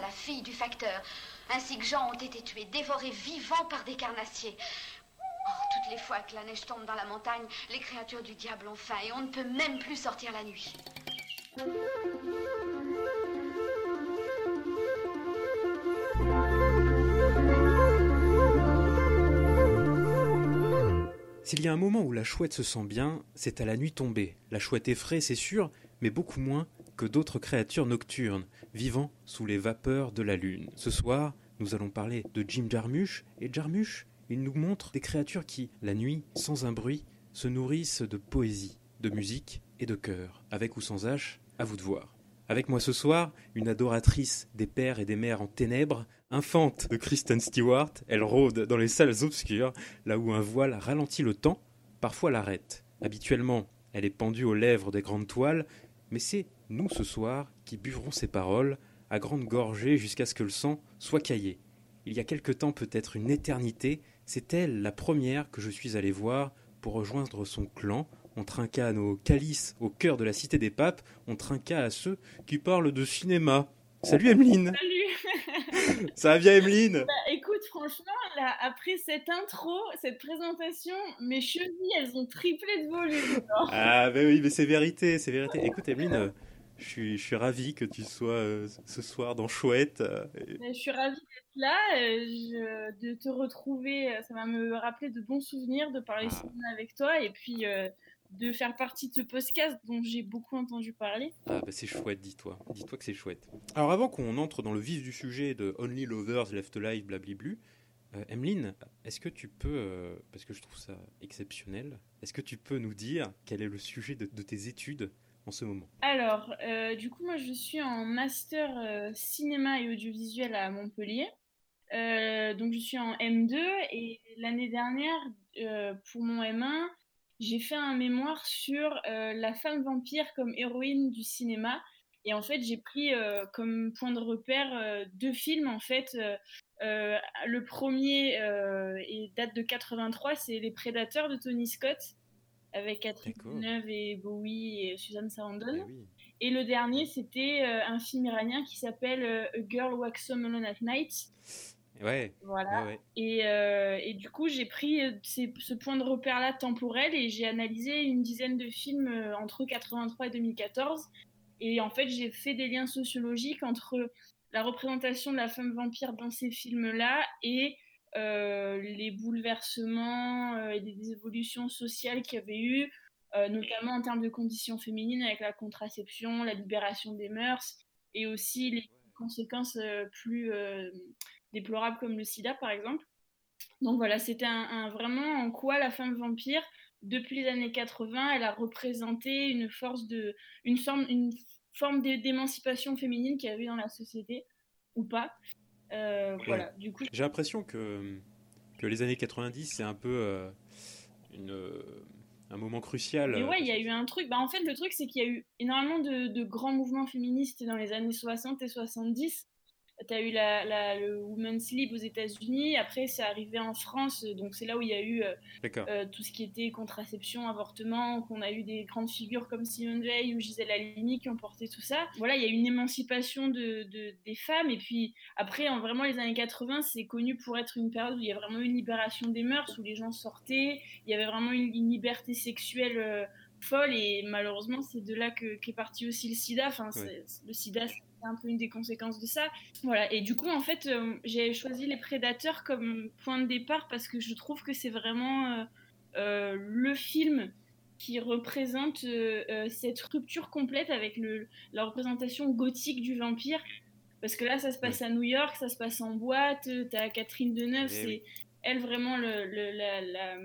La fille du facteur, ainsi que Jean ont été tués, dévorés vivants par des carnassiers. Oh, toutes les fois que la neige tombe dans la montagne, les créatures du diable ont faim et on ne peut même plus sortir la nuit. S'il y a un moment où la chouette se sent bien, c'est à la nuit tombée. La chouette est frais, c'est sûr, mais beaucoup moins que d'autres créatures nocturnes, vivant sous les vapeurs de la lune. Ce soir, nous allons parler de Jim Jarmusch, et Jarmusch, il nous montre des créatures qui, la nuit, sans un bruit, se nourrissent de poésie, de musique et de cœur, avec ou sans H, à vous de voir. Avec moi ce soir, une adoratrice des pères et des mères en ténèbres, infante de Kristen Stewart, elle rôde dans les salles obscures, là où un voile ralentit le temps, parfois l'arrête. Habituellement, elle est pendue aux lèvres des grandes toiles, mais c'est nous ce soir qui buvrons ses paroles, à grande gorgée jusqu'à ce que le sang soit caillé. Il y a quelque temps, peut-être une éternité, c'est elle la première que je suis allé voir pour rejoindre son clan. On trinqua à nos calices au cœur de la cité des papes, on trinqua à ceux qui parlent de cinéma. Salut Emeline Salut Ça va bien Emeline? Bah, Écoute, franchement, là, après cette intro, cette présentation, mes chevilles, elles ont triplé de volume. Ah bah oui, mais c'est vérité, c'est vérité. Écoute Emeline, je suis, je suis ravi que tu sois euh, ce soir dans Chouette. euh, et- Je suis ravie d'être là, euh, je- de te retrouver. Ça va me rappeler de bons souvenirs, de parler Ah. cinéma avec toi et puis de faire partie de ce podcast dont j'ai beaucoup entendu parler. Ah bah c'est chouette, dis-toi. Dis-toi que c'est chouette. Alors avant qu'on entre dans le vif du sujet de Only Lovers Left Alive, blablablu, euh, Emeline, est-ce que tu peux, euh, parce que je trouve ça exceptionnel, est-ce que tu peux nous dire quel est le sujet de, de tes études? En ce moment Alors, euh, du coup, moi, je suis en master euh, cinéma et audiovisuel à Montpellier. Euh, donc, je suis en M2 et l'année dernière, pour mon M1, j'ai fait un mémoire sur la femme vampire comme héroïne du cinéma. Et en fait, j'ai pris comme point de repère deux films. En fait, le premier date de 83, c'est Les Prédateurs de Tony Scott avec Catherine. Deneuve et Bowie et Susan Sarandon. Oui. Et le dernier, c'était euh, un film iranien qui s'appelle euh, A Girl Walks Home Alone at Night. Ouais, Voilà. ouais, ouais. Et, euh, et du coup, j'ai pris ces- ce point de repère-là temporel et j'ai analysé une dizaine de films entre 83 et 2014. Et en fait, j'ai fait des liens sociologiques entre la représentation de la femme vampire dans ces films-là et les bouleversements euh, et des évolutions sociales qu'il y avait eu, euh, notamment en termes de conditions féminines avec la contraception, la libération des mœurs et aussi les conséquences euh, plus euh, déplorables comme le sida par exemple. Donc voilà, c'était un, vraiment en quoi la femme vampire, depuis les années 80, elle a représenté une force de, une forme, une forme d'é- d'émancipation féminine qu'il y avait dans la société ou pas. Euh, Voilà, du coup, J'ai l'impression que, que les années 90, c'est un peu euh, une, euh, un moment crucial. Mais ouais, il y a eu un truc. Bah, en fait, le truc, c'est qu'il y a eu énormément de, de grands mouvements féministes dans les années 60 et 70. Tu as eu la, la- le Women's Lib aux États-Unis. Après, c'est arrivé en France. Donc, c'est là où il y a eu euh, euh, tout ce qui était contraception, avortement, qu'on a eu des grandes figures comme Simone Veil ou Gisèle Halimi qui ont porté tout ça. Voilà, il y a eu une émancipation de, de- des femmes. Et puis après, en vraiment les années 80, c'est connu pour être une période où il y a vraiment eu une libération des mœurs, où les gens sortaient, il y avait vraiment une, une liberté sexuelle euh, folle. Et malheureusement, c'est de là que- qu'est parti aussi le sida. Enfin, le sida, c'est un peu une des conséquences de ça. Voilà, et du coup, en fait, euh, j'ai choisi les prédateurs comme point de départ parce que je trouve que c'est vraiment euh, euh, le film qui représente cette rupture complète avec le, la représentation gothique du vampire. Parce que là, ça se passe à New York, ça se passe en boîte, t'as Catherine Deneuve, Eh c'est elle vraiment le, le- la- la-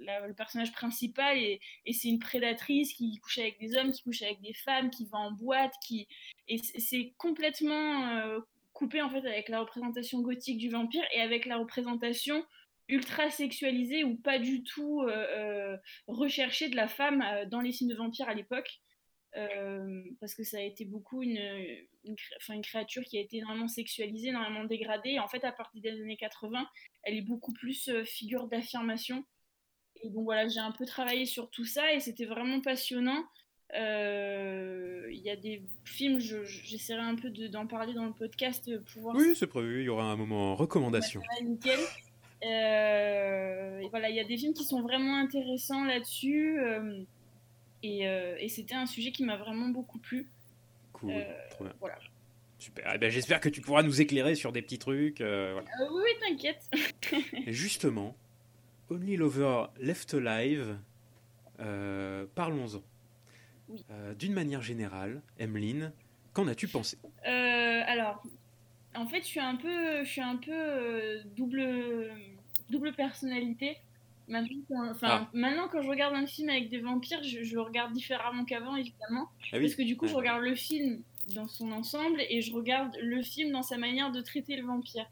le personnage principal et, c'est une prédatrice qui couche avec des hommes, qui couche avec des femmes, qui va en boîte, qui et c'est complètement euh, coupé en fait avec la représentation gothique du vampire et avec la représentation ultra sexualisée ou pas du tout euh, euh, recherchée de la femme dans les films de vampires à l'époque. Parce que ça a été beaucoup une, une, créature qui a été énormément sexualisée, énormément dégradée. Et en fait, à partir des années 80, elle est beaucoup plus figure d'affirmation. Et donc voilà, j'ai un peu travaillé sur tout ça et c'était vraiment passionnant. Euh, Il y a des films, j'essaierai un peu d'en parler dans le podcast pour voir. Oui, c'est prévu. Il y aura un moment recommandation. nickel. Euh, voilà, il y a des films qui sont vraiment intéressants là-dessus. Euh, et, euh, et c'était un sujet qui m'a vraiment beaucoup plu. Cool, trop bien. Voilà. Super. Eh ben, J'espère que tu pourras nous éclairer sur des petits trucs. Voilà. oui, t'inquiète. justement, Only Lover Left Alive, parlons-en. D'une manière générale, Emeline, qu'en as-tu pensé? Alors, en fait, je suis un peu, je suis un peu double double personnalité. Maintenant, enfin, ah. maintenant, quand je regarde un film avec des vampires, je, je le regarde différemment qu'avant, évidemment. Ah parce que du coup, je regarde le film dans son ensemble et je regarde le film dans sa manière de traiter le vampire.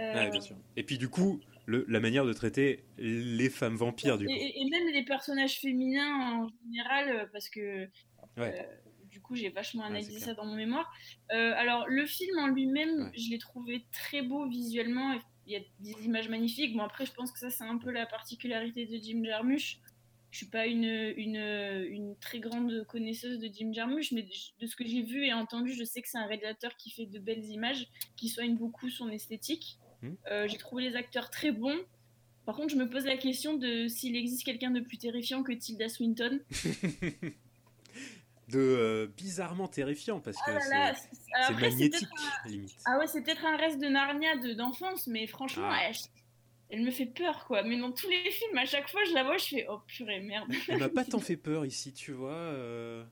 Euh... bien sûr. Et puis, du coup, le, la manière de traiter les femmes vampires, du et, coup. Et, même les personnages féminins en général, euh, parce que. Ouais. Euh, du coup, j'ai vachement analysé ça dans mon mémoire. Euh, alors, le film en lui-même, je l'ai trouvé très beau visuellement il y a des images magnifiques. Bon, après, je pense que ça, c'est un peu la particularité de Jim Jarmusch. Je suis pas une, une, une très grande connaisseuse de Jim Jarmusch, mais de ce que j'ai vu et entendu, je sais que c'est un réalisateur qui fait de belles images, qui soigne beaucoup son esthétique. Hmm. Euh, j'ai trouvé les acteurs très bons. Par contre, je me pose la question de s'il existe quelqu'un de plus terrifiant que Tilda Swinton. de euh, bizarrement terrifiant parce que ah c'est magnétique limite. Ah ouais, c'est peut-être un reste de Narnia d'enfance, mais franchement, ah. elle, me fait peur quoi. Mais dans tous les films, à chaque fois je la vois, je fais oh purée merde. Elle m'a pas tant fait peur ici, tu vois. Euh,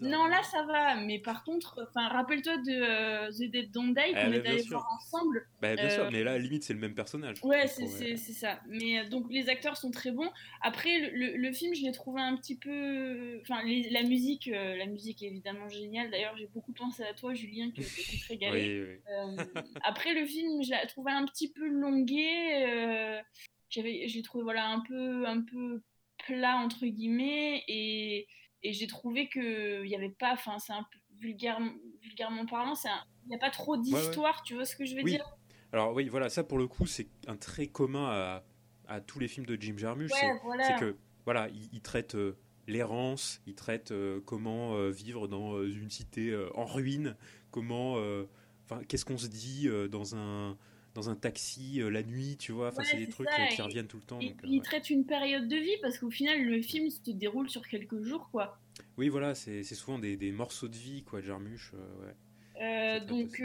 non, là ça va, mais par contre, rappelle-toi de euh, The Dead Don't Die qu'on est allé voir ensemble. Bah, bien sûr, euh, mais là, limite, c'est le même personnage. Ouais, c'est ça. Mais euh, donc, les acteurs sont très bons. Après, le, le, film, je l'ai trouvé un petit peu. Enfin, la musique, la musique est évidemment géniale. D'ailleurs, j'ai beaucoup pensé à toi, Julien, que tu te régalé. après, le film, je l'ai trouvé un petit peu longué. j'avais j'ai trouvé voilà, un peu, un peu plat, entre guillemets, et et j'ai trouvé qu'il n'y avait pas, enfin, c'est un peu vulgairement, vulgairement parlant, il n'y a pas trop d'histoire, tu vois ce que je veux dire? Alors, oui, voilà, ça pour le coup, c'est un trait commun à, à, tous les films de Jim Jarmusch. c'est que, voilà, il, traite. Euh, l'errance, il traite euh, comment euh, vivre dans une cité en ruine, comment, enfin, qu'est-ce qu'on se dit dans un dans un taxi la nuit, tu vois. Enfin, c'est des trucs qui reviennent tout le temps. Et puis, il traite une période de vie parce qu'au final, le film se déroule sur quelques jours, quoi. Oui, voilà, c'est souvent des, des, morceaux de vie, quoi, Jarmuche. ouais. donc,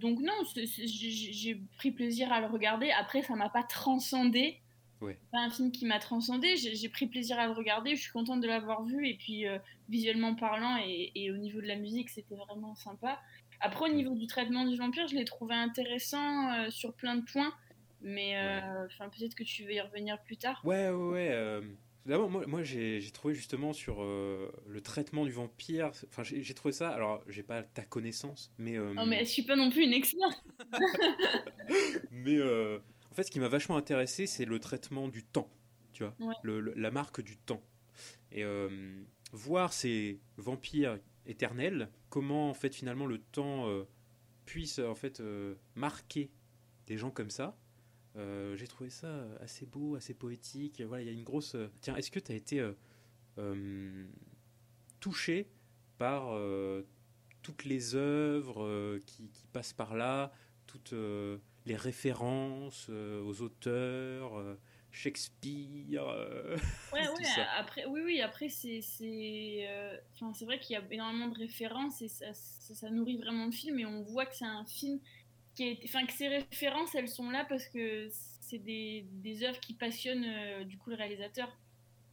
donc non, j'ai pris plaisir à le regarder. Après, ça m'a pas transcendé. Ouais. Pas un film qui m'a transcendé. J'ai pris plaisir à le regarder. Je suis contente de l'avoir vu. Et puis, visuellement parlant et, et, au niveau de la musique, c'était vraiment sympa. Après, au mm. niveau du traitement du vampire, je l'ai trouvé intéressant euh, sur plein de points. Mais euh, peut-être que tu veux y revenir plus tard. Ouais, ouais, ouais. Euh, d'abord, moi, moi j'ai trouvé justement sur le traitement du vampire. Enfin, j'ai trouvé ça. Alors, j'ai pas ta connaissance, mais. Non, mais je suis pas non plus une experte. mais en fait, ce qui m'a vachement intéressé, c'est le traitement du temps. Tu vois, le, la marque du temps. Et voir ces vampires éternels comment en fait finalement le temps euh, puisse en fait euh, marquer des gens comme ça. Euh, j'ai trouvé ça assez beau, assez poétique. Voilà, il y a une grosse. Tiens, est-ce que tu as été touché par toutes les œuvres qui, passent par là, toutes les références aux auteurs Shakespeare. Euh, ouais, ouais, après, oui, oui, après, c'est euh, c'est vrai qu'il y a énormément de références et ça, ça, nourrit vraiment le film. Et on voit que c'est un film qui est. Enfin, que ces références, elles sont là parce que c'est des, des œuvres qui passionnent euh, du coup le réalisateur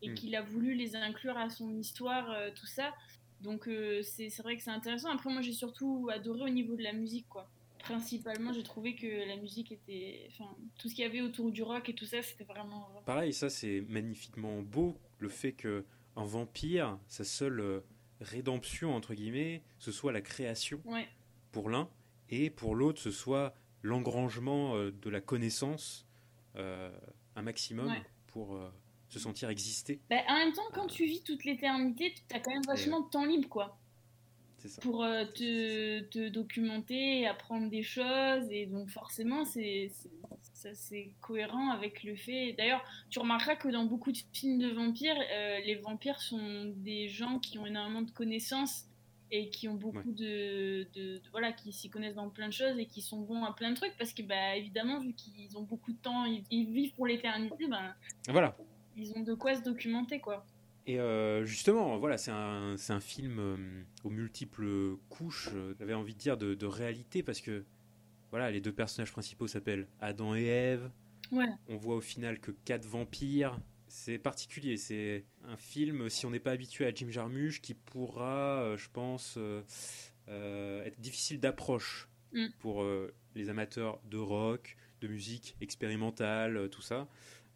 et hmm. qu'il a voulu les inclure à son histoire, tout ça. Donc, c'est vrai que c'est intéressant. Après, moi, j'ai surtout adoré au niveau de la musique, quoi principalement, j'ai trouvé que la musique était. Enfin, tout ce qu'il y avait autour du rock et tout ça, c'était vraiment. Pareil, ça, c'est magnifiquement beau. Le fait que un vampire, sa seule euh, rédemption, entre guillemets, ce soit la création pour l'un, et pour l'autre, ce soit l'engrangement euh, de la connaissance euh, un maximum pour se sentir exister. Bah, en même temps, quand tu vis toute l'éternité, tu as quand même vachement de temps libre, quoi pour euh, te, te, documenter, apprendre des choses. Et donc forcément, c'est cohérent avec le fait... D'ailleurs, tu remarqueras que dans beaucoup de films de vampires, euh, les vampires sont des gens qui ont énormément de connaissances et qui ont beaucoup de, de, voilà qui s'y connaissent dans plein de choses et qui sont bons à plein de trucs parce que bah évidemment vu qu'ils ont beaucoup de temps ils, vivent pour l'éternité ben voilà. ils ont de quoi se documenter quoi et euh, justement, voilà, c'est un, un, film euh, aux multiples couches, euh, j'avais envie de dire, de, de, réalité, parce que voilà, les deux personnages principaux s'appellent Adam et Ève. Ouais. On voit au final que quatre vampires. C'est particulier, c'est un film, si on n'est pas habitué à Jim Jarmusch, qui pourra, je pense, être difficile d'approche mm. pour les amateurs de rock, de musique expérimentale, tout ça.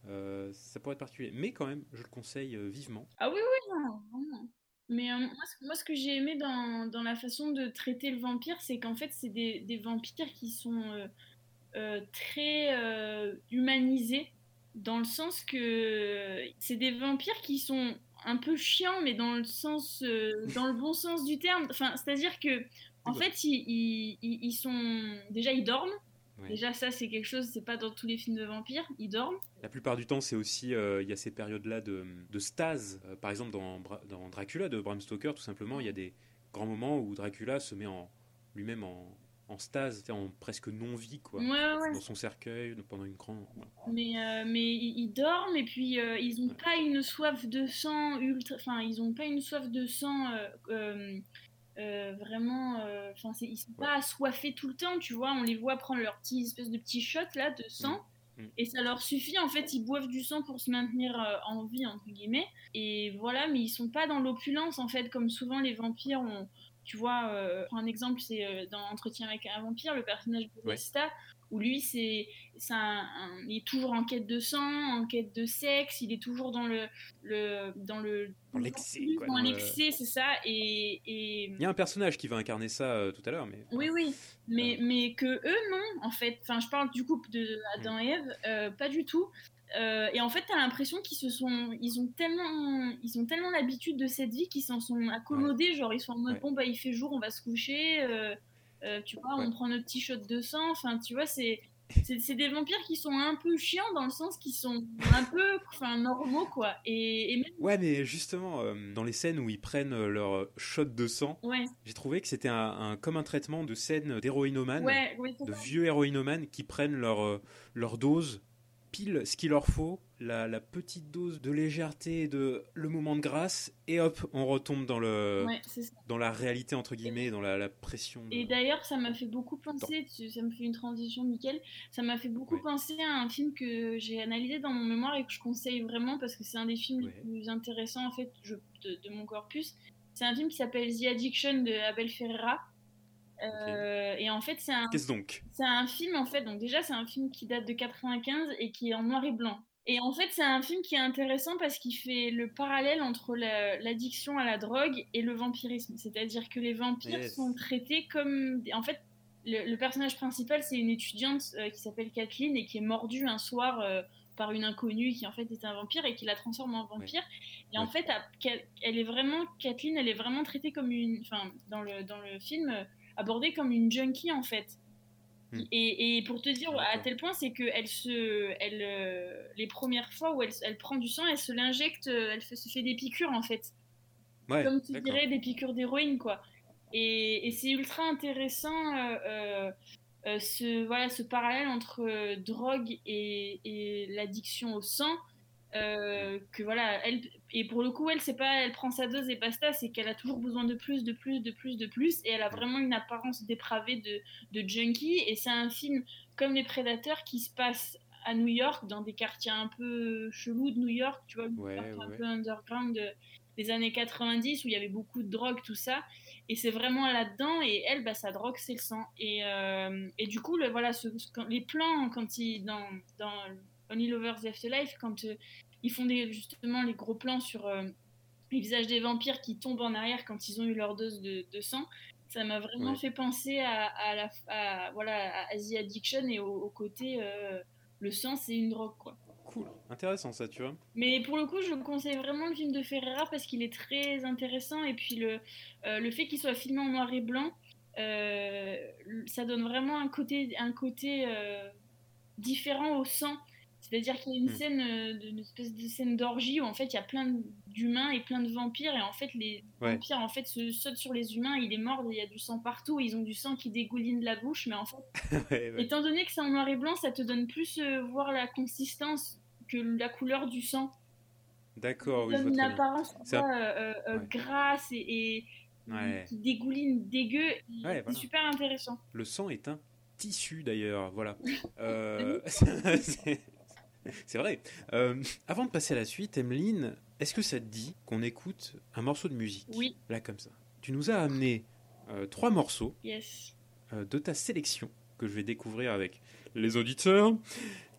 Euh, ça pourrait être particulier. Mais quand même, je le conseille euh, vivement. Ah oui, oui, non, Mais euh, moi, ce, que j'ai aimé dans, dans, la façon de traiter le vampire, c'est qu'en fait, c'est des, des, vampires qui sont très humanisés, dans le sens que c'est des vampires qui sont un peu chiants, mais dans le sens, dans le bon sens du terme. Enfin, c'est-à-dire que, en fait, ils, ils, ils, sont déjà ils dorment. Déjà, ça, c'est quelque chose, c'est pas dans tous les films de vampires, ils dorment. La plupart du temps, c'est aussi, euh, il y a ces périodes-là de, de, stase. Euh, par exemple, dans, dans, Dracula de Bram Stoker, tout simplement, il y a des grands moments où Dracula se met en lui-même en, en stase, en presque non-vie, quoi. Dans son cercueil, pendant une grande. Mais, euh, mais ils dorment et puis ils n'ont pas une soif de sang ultra. Enfin, ils n'ont pas une soif de sang euh, vraiment, euh, enfin, ils sont pas assoiffés tout le temps, tu vois. On les voit prendre leur petit espèce de petit shot là de sang. Mm. Mm. Et ça leur suffit, en fait, ils boivent du sang pour se maintenir euh, en vie, entre guillemets. Et voilà, mais ils sont pas dans l'opulence, en fait, comme souvent les vampires ont. Tu vois, un exemple, c'est dans Entretien avec un vampire, le personnage de Vesta, où lui, c'est, il est toujours en quête de sang, en quête de sexe, il est toujours dans le, le dans le dans l'excès, dans l'excès, c'est ça. Et, il y a un personnage qui va incarner ça euh, tout à l'heure, mais oui, oui, mais mais que eux non, en fait. Enfin, je parle du couple de Adam et Eve, euh, pas du tout. Euh, et en fait, tu as l'impression qu'ils se sont, ils ont tellement, ils ont tellement l'habitude de cette vie qu'ils s'en sont accommodés. Genre, ils sont en mode bon bah il fait jour, on va se coucher. Euh, tu vois, on prend notre petit shot de sang. Enfin, tu vois, c'est c'est des vampires qui sont un peu chiants dans le sens qu'ils sont un peu enfin normaux quoi. Et, ouais mais justement euh, dans les scènes où ils prennent euh, leur shot de sang j'ai trouvé que c'était un, comme un traitement de scène d'héroïnomane de vieux héroïnomanes qui prennent leur leur dose pile ce qu'il leur faut, la, petite dose de légèreté de le moment de grâce, et hop, on retombe dans, le, dans la réalité, entre guillemets, dans la, pression. Et d'ailleurs, ça m'a fait beaucoup penser, ça me fait une transition nickel, ça m'a fait beaucoup penser à un film que j'ai analysé dans mon mémoire et que je conseille vraiment parce que c'est un des films les plus intéressants en fait de, mon corpus. C'est un film qui s'appelle The Addiction de Abel Ferreira. Euh, et en fait, c'est un. Qu'est-ce donc? C'est un film, en fait. Donc, déjà, c'est un film qui date de 95 et qui est en noir et blanc. Et en fait, c'est un film qui est intéressant parce qu'il fait le parallèle entre l'addiction à la drogue et le vampirisme. C'est-à-dire que les vampires sont traités comme. En fait, le, personnage principal, c'est une étudiante euh, qui s'appelle Kathleen et qui est mordue un soir. Euh, par une inconnue qui en fait est un vampire et qui la transforme en vampire. Et en fait, elle est vraiment, Kathleen, elle est vraiment traitée comme une, enfin, dans le, dans le film, abordée comme une junkie en fait. Hmm. Et, et, pour te dire à tel point, c'est que elle se, elle, euh, les premières fois où elle, elle, prend du sang, elle se l'injecte, euh, elle se fait des piqûres en fait. Comme tu dirais des piqûres d'héroïne quoi. Et, et c'est ultra intéressant euh, ce, voilà, ce parallèle entre drogue et, et l'addiction au sang. Que voilà, elle, et pour le coup, elle, c'est pas, elle prend sa dose et basta, c'est qu'elle a toujours besoin de plus, de plus, de plus, de plus, et elle a vraiment une apparence dépravée de, de junkie. Et c'est un film comme Les Prédateurs qui se passe à New York, dans des quartiers un peu chelous de New York, tu vois, un peu underground des années 90 où il y avait beaucoup de drogue, tout ça. Et c'est vraiment là-dedans, et elle, bah, sa drogue, c'est le sang. Et, euh, et du coup, le, voilà, ce, les plans, quand il, dans, dans Only Lovers Afterlife, quand euh, ils font des, justement les gros plans sur euh, les visages des vampires qui tombent en arrière quand ils ont eu leur dose de, sang. Ça m'a vraiment fait penser à, la, voilà, à The Addiction et au, côté euh, le sang, c'est une drogue, quoi. Cool, intéressant ça, tu vois. Mais pour le coup, je conseille vraiment le film de Ferreira parce qu'il est très intéressant et puis le, euh, le fait qu'il soit filmé en noir et blanc, ça donne vraiment un côté, un côté différent au sang C'est-à-dire qu'il y a une Hmm. scène, euh, une espèce de scène d'orgie où en fait il y a plein d'humains et plein de vampires et en fait les Ouais. vampires en fait se sautent sur les humains, il est mort, il y a du sang partout, ils ont du sang qui dégouline de la bouche, mais en fait Ouais, ouais. étant donné que c'est en noir et blanc, ça te donne plus euh, voir la consistance que la couleur du sang. D'accord, oui, Ça une apparence quoi, euh, grasse et, qui dégouline dégueu. Ouais, c'est voilà. super intéressant. Le sang est un tissu d'ailleurs, voilà. Euh, c'est vrai. Euh, avant de passer à la suite, Emeline, est-ce que ça te dit qu'on écoute un morceau de musique Oui. Là, comme ça? Tu nous as amené euh, trois morceaux Yes. euh, de ta sélection que je vais découvrir avec les auditeurs.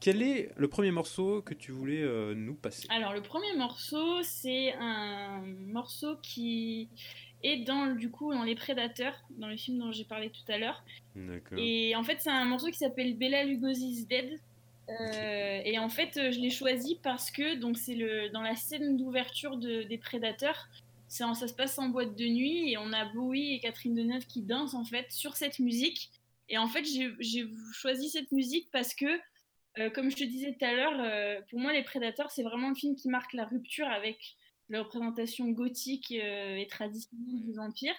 Quel est le premier morceau que tu voulais euh, nous passer? Alors le premier morceau, c'est un morceau qui est dans du coup dans Les Prédateurs, dans le film dont j'ai parlé tout à l'heure. D'accord. Et en fait, c'est un morceau qui s'appelle Bella Lugosi's Dead. Euh, et en fait, euh, je l'ai choisi parce que donc c'est le dans la scène d'ouverture de- des Prédateurs. Ça se passe en boîte de nuit et on a Bowie et Catherine Deneuve qui dansent en fait sur cette musique. Et en fait, j'ai choisi cette musique parce que, euh, comme je te disais tout à l'heure, euh, pour moi, Les Prédateurs, c'est vraiment le film qui marque la rupture avec la représentation gothique et traditionnelle du vampire.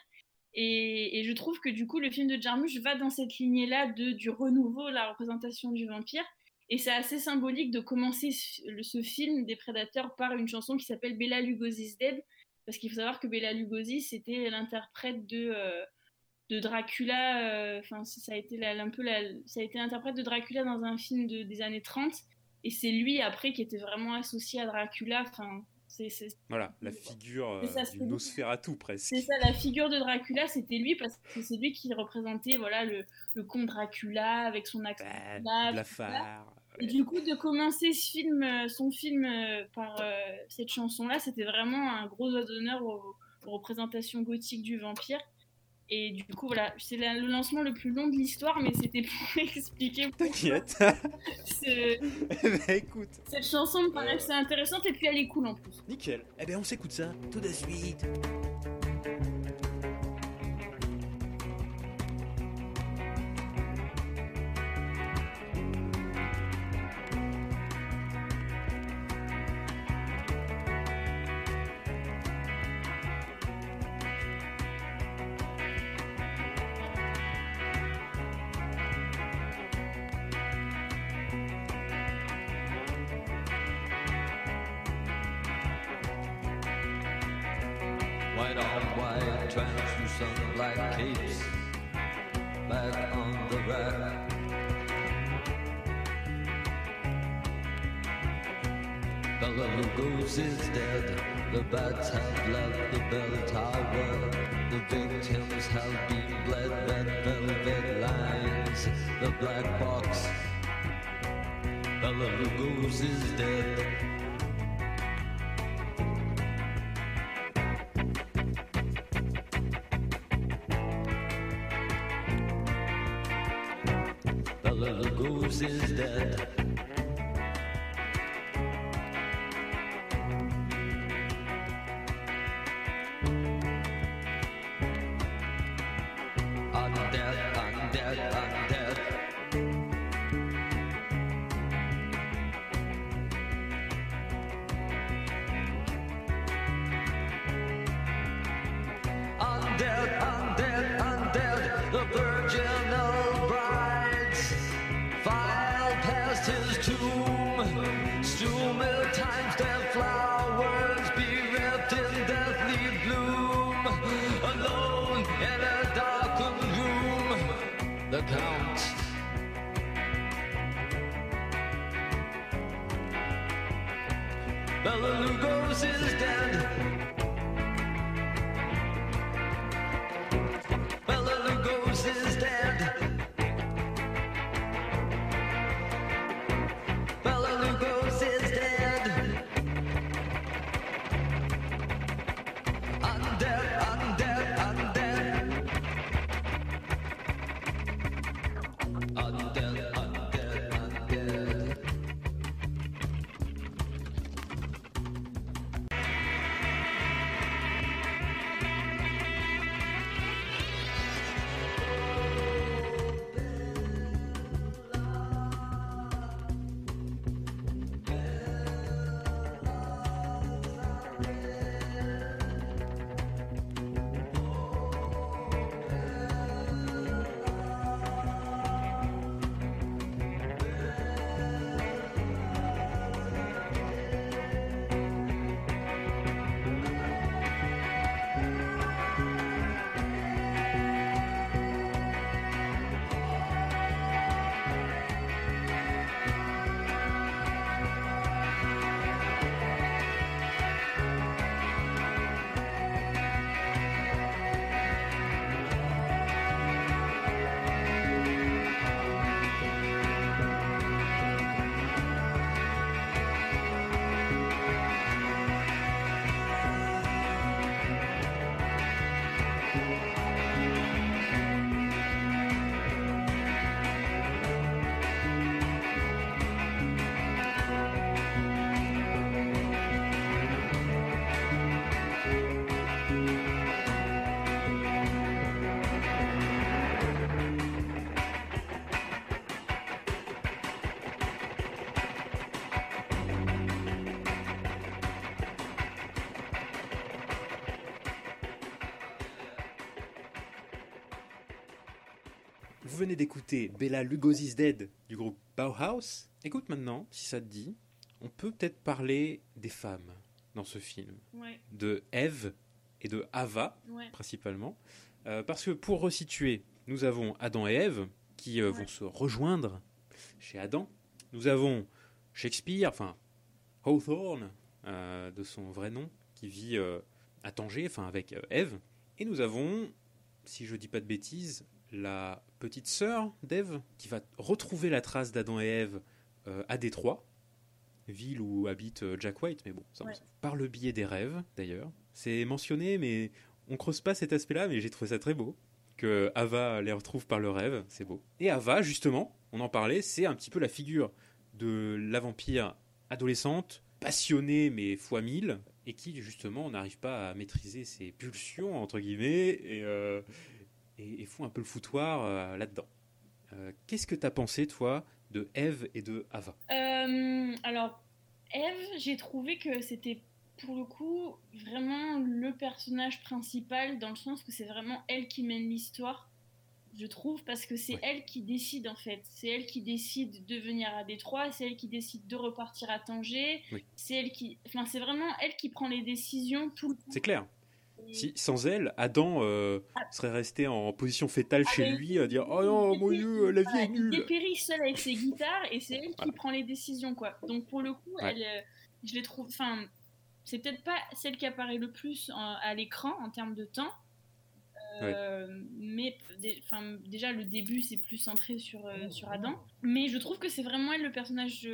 Et, et je trouve que du coup, le film de Jarmusch va dans cette lignée-là de, du renouveau, la représentation du vampire. Et c'est assez symbolique de commencer ce, film des Prédateurs par une chanson qui s'appelle Bella Lugosi's Dead. Parce qu'il faut savoir que Bella Lugosi, c'était l'interprète de, euh, Dracula. euh, Enfin, ça a été la- un peu ça a été l'interprète de Dracula dans un film de- des années 30. Et c'est lui après qui était vraiment associé à Dracula. Enfin, c'est c'est- Voilà, la figure euh, ça, du. Nosferatu presque. c'est ça, la figure de Dracula, c'était lui parce que c'est lui qui représentait voilà le, le comte Dracula avec son accent. Bah. Et du coup, de commencer ce film, euh, son film euh, par euh, cette chanson-là, c'était vraiment un gros doigt d'honneur aux, aux représentations gothiques du vampire. Et du coup, voilà, c'est la- le lancement le plus long de l'histoire, mais c'était pour expliquer T'inquiète. ce- ben, écoute, cette chanson me paraissait intéressante et puis elle est cool en plus. nickel. Eh ben on s'écoute ça tout de suite. The count. Bella Lugos is dead. Bella Lugos is dead. Vous venez d'écouter Bella Lugosi's Dead du groupe Bauhaus. Écoute maintenant, si ça te dit, on peut peut-être parler des femmes dans ce film. Ouais, De Eve et de Ava, ouais. principalement. Euh, parce que pour resituer, nous avons Adam et Ève qui euh, Ouais. vont se rejoindre chez Adam. Nous avons Shakespeare, enfin Hawthorne, euh, de son vrai nom, qui vit euh, à Tanger, enfin avec euh, Ève. Et nous avons, si je dis pas de bêtises, la petite sœur d'Ève qui va retrouver la trace d'Adam et Ève euh, à Détroit, ville où habite euh, Jack White, mais bon, ça, Ouais. par le biais des rêves d'ailleurs. C'est mentionné, mais on creuse pas cet aspect-là, mais j'ai trouvé ça très beau. Que Ava les retrouve par le rêve, c'est beau. Et Ava, justement, on en parlait, c'est un petit peu la figure de la vampire adolescente, passionnée mais fois mille, et qui justement n'arrive pas à maîtriser ses pulsions, entre guillemets, et, euh, et, et fout un peu le foutoir euh, là-dedans. Euh, Qu'est-ce que t'as pensé, toi, de Eve et de Ava? Euh, alors, Eve, j'ai trouvé que c'était pour le coup vraiment le personnage principal dans le sens que c'est vraiment elle qui mène l'histoire, je trouve, parce que c'est Ouais. elle qui décide en fait. C'est elle qui décide de venir à Détroit, c'est elle qui décide de repartir à Tanger, Oui. c'est elle qui. Enfin, c'est vraiment elle qui prend les décisions tout le temps. C'est clair. Si, sans elle, Adam euh, serait resté en position fétale Ah, chez lui à dire Oh non, mon Dieu, la vie est il nulle. dépérit seul avec ses guitares et c'est elle qui Voilà. prend les décisions quoi. Donc pour le coup, Ouais. elle, euh, je les trouve, enfin, c'est peut-être pas celle qui apparaît le plus en- à l'écran en termes de temps, Euh, mais dé- déjà le début c'est plus centré sur euh, sur Adam, mais je trouve que c'est vraiment elle le personnage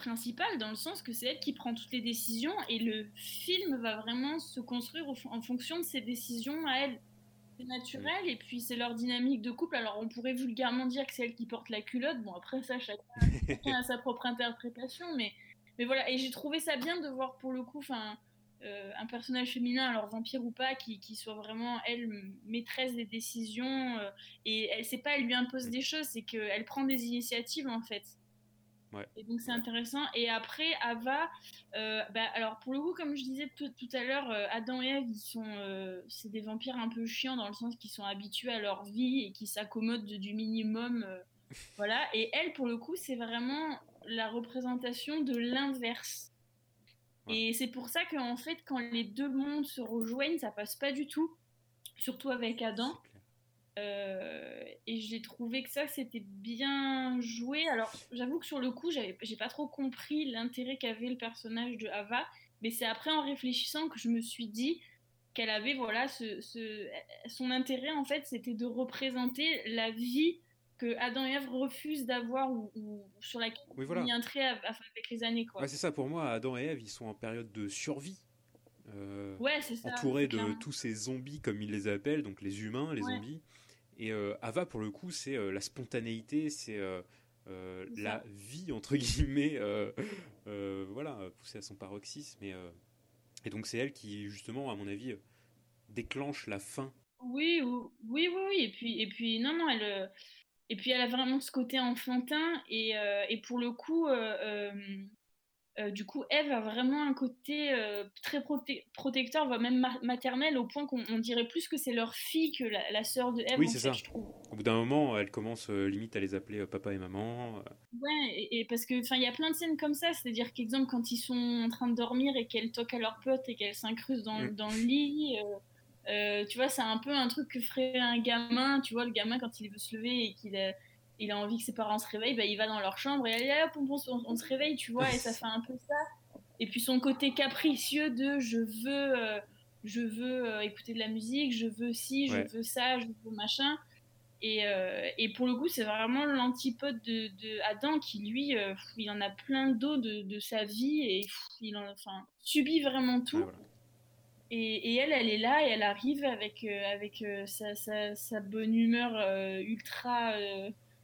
euh, principal dans le sens que c'est elle qui prend toutes les décisions et le film va vraiment se construire en fonction de ses décisions à elle c'est naturel et puis c'est leur dynamique de couple. Alors on pourrait vulgairement dire que c'est elle qui porte la culotte. Bon après ça chacun, chacun a sa propre interprétation, mais mais voilà. Et j'ai trouvé ça bien de voir pour le coup, enfin euh, un personnage féminin, alors vampire ou pas, qui, qui soit vraiment elle maîtresse des décisions euh, et elle c'est pas elle lui impose des choses, c'est qu'elle prend des initiatives en fait. Ouais. Et donc c'est intéressant. Et après, Ava, euh, bah, alors pour le coup, comme je disais tout, tout à l'heure, euh, Adam et Ève, ils sont, euh, c'est des vampires un peu chiants dans le sens qu'ils sont habitués à leur vie et qui s'accommodent de- du minimum. voilà. Et elle, pour le coup, c'est vraiment la représentation de l'inverse. Ouais. Et c'est pour ça qu'en fait, quand les deux mondes se rejoignent, ça passe pas du tout. Surtout avec Adam. Euh, et j'ai trouvé que ça c'était bien joué. Alors j'avoue que sur le coup j'ai pas trop compris l'intérêt qu'avait le personnage de Ava, mais c'est après en réfléchissant que je me suis dit qu'elle avait voilà ce, ce- son intérêt en fait c'était de représenter la vie que Adam et Ève refusent d'avoir ou, ou sur laquelle Oui, voilà. ils y un trait av- av- avec les années quoi. Ouais, c'est ça, pour moi, Adam et Ève, ils sont en période de survie. Euh, Ouais c'est ça. entourés de clairement. tous ces zombies, comme ils les appellent, donc les humains, les Ouais. zombies. Et euh, Ava, pour le coup, c'est euh, la spontanéité, c'est euh, la vie, entre guillemets, voilà, poussée à son paroxysme. Et, et donc, c'est elle qui, justement, à mon avis, déclenche la fin. Oui, ou- oui, oui, oui. Et puis, et puis non, non, elle, et puis elle a vraiment ce côté enfantin. Et, euh, et pour le coup, euh, euh, euh, du coup, Eve a vraiment un côté euh, très protecteur, voire même ma- maternel, au point qu'on on dirait plus que c'est leur fille que la, la sœur de Eve. Oui, c'est ça. je trouve. Au bout d'un moment, elle commence euh, limite à les appeler papa et maman. Ouais, et, et parce que, il y a plein de scènes comme ça. C'est-à-dire qu'exemple, quand ils sont en train de dormir et qu'elle toque à leur pote et qu'elle s'incruste dans, Mm. dans le lit, tu vois, c'est un peu un truc que ferait un gamin. Tu vois, le gamin, quand il veut se lever et qu'il a, il a envie que ses parents se réveillent, bah, il va dans leur chambre et allez, hop, on, on- se réveille, tu vois, et ça fait un peu ça. Et puis son côté capricieux de je veux, euh, je veux euh, écouter de la musique, je veux ci, je Ouais. veux ça, je veux machin. Et, euh, et pour le coup, c'est vraiment l'antipode de, de Adam qui, lui, il en a plein d'eau de, de sa vie et il en, enfin, subit vraiment tout. ouais, voilà. Et, et elle, elle est là et elle arrive avec, euh, avec euh, sa, sa, sa bonne humeur euh, ultra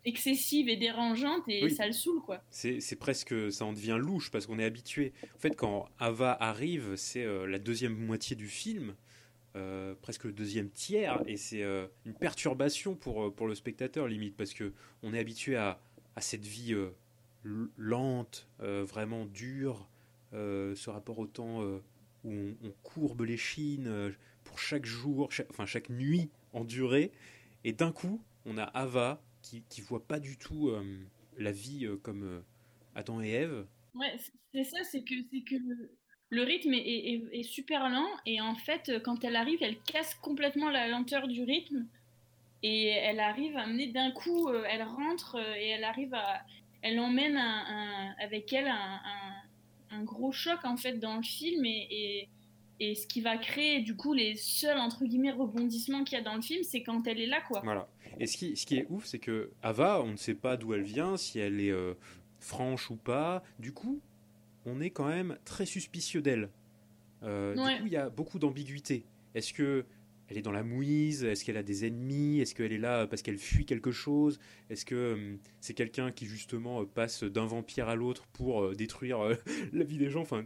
excessive et dérangeante et Oui. ça le saoule, quoi. C'est presque, ça en devient louche parce qu'on est habitué. En fait, quand Ava arrive, c'est euh, la deuxième moitié du film, euh, presque le deuxième tiers, et c'est euh, une perturbation pour, pour le spectateur limite parce que on est habitué à, à cette vie lente, vraiment dure, ce rapport au temps où on, on courbe les chines pour chaque jour, chaque- enfin chaque nuit endurée, et d'un coup, on a Ava qui, qui voit pas du tout euh, la vie euh, comme euh, Adam et Ève. Ouais, c'est ça, c'est que, que le, rythme est, super lent et en fait, quand elle arrive, elle casse complètement la lenteur du rythme et elle arrive à mener d'un coup, elle rentre et elle arrive à, elle emmène un- avec elle un, gros choc en fait dans le film et, et ce qui va créer du coup les seuls entre guillemets rebondissements qu'il y a dans le film, c'est quand elle est là quoi. Voilà. Et ce qui, ce qui est ouf, c'est que Ava, on ne sait pas d'où elle vient, si elle est euh, franche ou pas. Du coup, on est quand même très suspicieux d'elle. Euh, Ouais. Du coup, il y a beaucoup d'ambiguïté. Est-ce que elle est dans la mouise? Est-ce qu'elle a des ennemis? Est-ce qu'elle est là parce qu'elle fuit quelque chose? Est-ce que hum, c'est quelqu'un qui justement euh, passe d'un vampire à l'autre pour euh, détruire euh, la vie des gens? Enfin,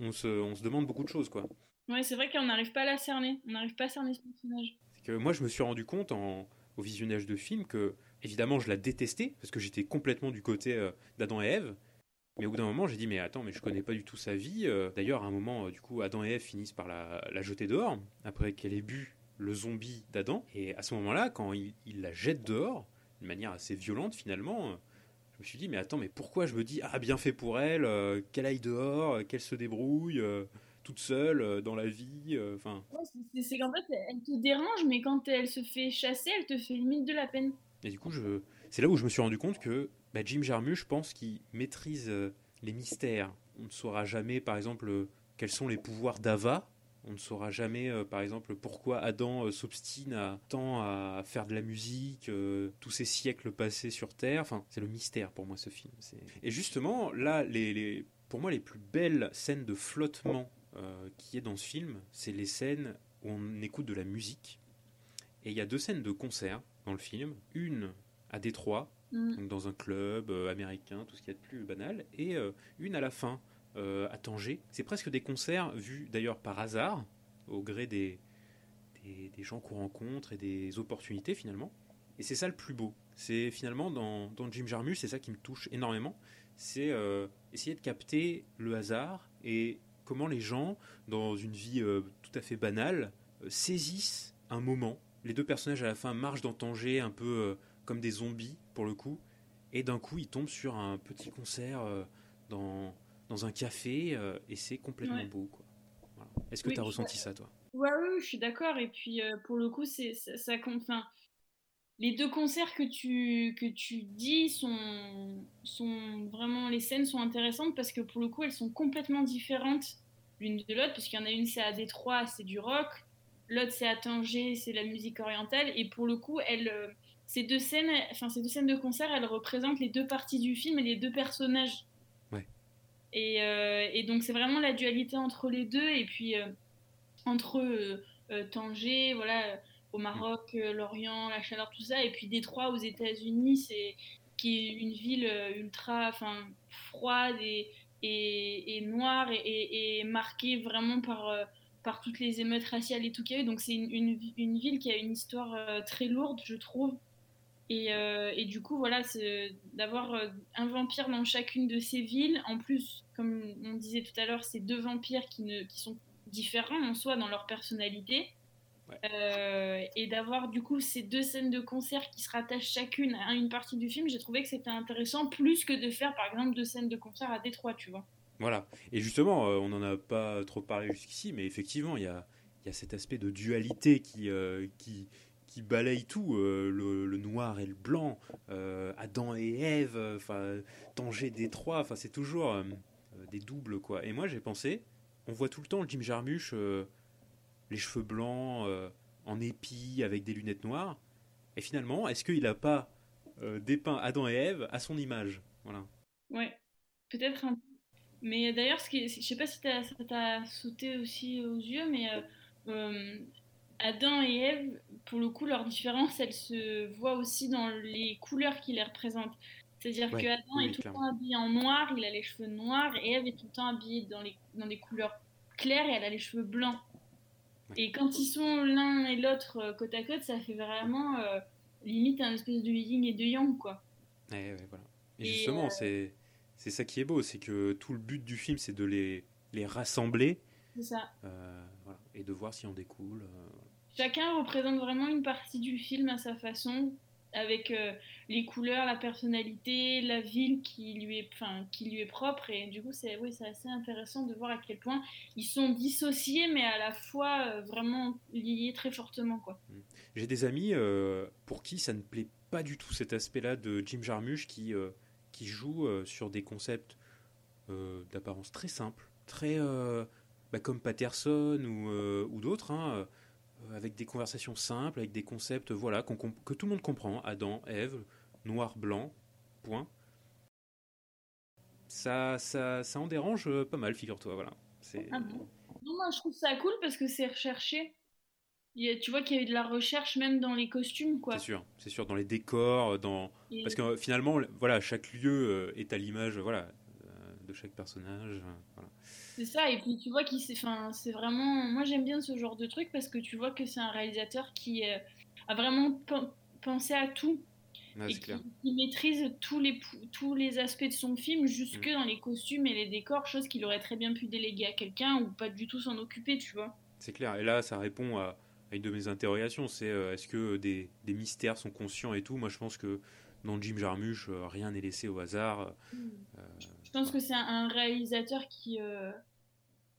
on se, on se demande beaucoup de choses, quoi. Ouais, c'est vrai qu'on n'arrive pas à la cerner, on n'arrive pas à cerner ce personnage. C'est que moi, je me suis rendu compte en, au visionnage de film que, évidemment, je la détestais parce que j'étais complètement du côté euh, d'Adam et Ève. Mais au bout d'un moment, j'ai dit, mais attends, mais je connais pas du tout sa vie. Euh, D'ailleurs, à un moment, euh, du coup, Adam et Ève finissent par la, la jeter dehors après qu'elle ait bu le zombie d'Adam. Et à ce moment-là, quand il, il la jette dehors, d'une manière assez violente finalement, je me suis dit, mais attends, mais pourquoi je me dis, ah, bien fait pour elle, euh, qu'elle aille dehors, euh, qu'elle se débrouille euh, toute seule dans la vie. Enfin, Ouais, c'est- qu'en fait, elle te dérange, mais quand elle se fait chasser, elle te fait limite de la peine. Et du coup, je... c'est là où je me suis rendu compte que bah, Jim Jarmusch, je pense qu'il maîtrise les mystères. On ne saura jamais, par exemple, quels sont les pouvoirs d'Ava. On ne saura jamais, euh, par exemple, pourquoi Adam euh, s'obstine à tant à faire de la musique, euh, tous ces siècles passés sur Terre. Enfin, c'est le mystère pour moi, ce film. Et justement, là, les, les- pour moi, les plus belles scènes de flottement qui est dans ce film, c'est les scènes où on écoute de la musique. Et il y a deux scènes de concert dans le film. Une à Détroit, Mm. donc dans un club américain, tout ce qu'il y a de plus banal, et une à la fin, euh, à Tanger. C'est presque des concerts vus d'ailleurs par hasard, au gré des, gens qu'on rencontre et des opportunités finalement. Et c'est ça le plus beau. C'est finalement dans, Jim Jarmusch, c'est ça qui me touche énormément. C'est euh, essayer de capter le hasard et comment les gens, dans une vie euh, tout à fait banale, saisissent un moment. Les deux personnages à la fin marchent dans Tanger un peu comme des zombies pour le coup, et d'un coup ils tombent sur un petit concert dans, dans un café euh, et c'est complètement Ouais. beau. quoi. Voilà. Est-ce que Oui, tu as ressenti ça toi? Ouais, oui, je suis d'accord. Et puis, euh, pour le coup, c'est ça, ça compte. Enfin, les deux concerts que tu, que tu dis sont, sont vraiment. Les scènes sont intéressantes parce que pour le coup, elles sont complètement différentes l'une de l'autre. Parce qu'il y en a une, c'est à Détroit, c'est du rock. L'autre, c'est à Tanger, c'est la musique orientale. Et pour le coup, elles, euh, ces, deux scènes, enfin, ces deux scènes de concert, elles représentent les deux parties du film et les deux personnages. Euh, et donc, c'est vraiment la dualité entre les deux. Et puis. euh, entre euh, Tanger, voilà, au Maroc, l'Orient, la chaleur, tout ça, et puis Détroit aux États-Unis, c'est qui est une ville ultra, enfin, froide et, et, noire et, marquée vraiment par par toutes les émeutes raciales et tout qu'il y a eu. Donc c'est une, une, ville qui a une histoire très lourde, je trouve. Et, euh, et du coup, voilà, d'avoir euh, un vampire dans chacune de ces villes. En plus, comme on disait tout à l'heure, c'est deux vampires qui, ne, qui sont différents en soi dans leur personnalité. Ouais. Euh, et d'avoir du coup ces deux scènes de concert qui se rattachent chacune à une partie du film, j'ai trouvé que c'était intéressant plus que de faire par exemple deux scènes de concert à Détroit, tu vois. Voilà. Et justement, on n'en a pas trop parlé jusqu'ici, mais effectivement, il y a, il y a cet aspect de dualité qui, euh, qui, qui balaye tout, euh, le, noir et le blanc, euh, Adam et Ève, euh, enfin Tanger Détroit, enfin c'est toujours des doubles quoi. Et moi j'ai pensé, on voit tout le temps Jim Jarmusch, les cheveux blancs, en épi, avec des lunettes noires. Et finalement, est-ce qu'il n'a pas dépeint Adam et Ève à son image? Voilà. Ouais, peut-être Mais d'ailleurs, ce qui je sais pas si ça t'a sauté aussi aux yeux, mais euh, Adam et Ève, pour le coup, leur différence, elle se voit aussi dans les couleurs qui les représentent. C'est-à-dire Ouais, que Adam oui, est tout le temps habillé en noir, il a les cheveux noirs, et Ève est tout le temps habillée dans, les, dans des couleurs claires et elle a les cheveux blancs. Ouais. Et quand ils sont l'un et l'autre euh, côte à côte, ça fait vraiment euh, limite un espèce de yin et de yang, quoi. Ouais, voilà. Et, Et, justement, euh, c'est c'est ça qui est beau, c'est que tout le but du film, c'est de les, les rassembler C'est ça. euh, voilà, et de voir si en découle. euh, Chacun représente vraiment une partie du film à sa façon. avec euh, les couleurs, la personnalité, la ville qui lui est, qui lui est propre. Et du coup, c'est oui, assez intéressant de voir à quel point ils sont dissociés, mais à la fois euh, vraiment liés très fortement. Quoi. J'ai des amis euh, pour qui ça ne plaît pas du tout cet aspect-là de Jim Jarmusch qui, qui joue sur des concepts d'apparence très simples, très bah, comme Patterson ou, d'autres, hein, avec des conversations simples, avec des concepts voilà, qu'on comp- que tout le monde comprend. Adam, Ève, noir, blanc, point. Ça, ça, ça en dérange euh, pas mal, figure-toi. Voilà. Ah bon? Non, moi je trouve ça cool parce que c'est recherché. Il y a- tu vois qu'il y a eu de la recherche même dans les costumes, quoi. C'est sûr, c'est sûr, dans les décors, dans... Et- parce que euh, finalement, voilà, chaque lieu euh, est à l'image, voilà, euh, de chaque personnage. euh, voilà. C'est ça, et puis tu vois qu'il c'est vraiment. Moi j'aime bien ce genre de truc parce que tu vois que c'est un réalisateur qui euh, a vraiment pen- pensé à tout et qui, maîtrise tous les, tous les aspects de son film, jusque Mm. dans les costumes et les décors, chose qu'il aurait très bien pu déléguer à quelqu'un ou pas du tout s'en occuper, tu vois. C'est clair. Et là, ça répond à, à une de mes interrogations, c'est euh, est-ce que des, des mystères sont conscients et tout? Moi, je pense que dans Jim Jarmusch, euh, rien n'est laissé au hasard. euh, Je pense que c'est un, réalisateur qui, euh,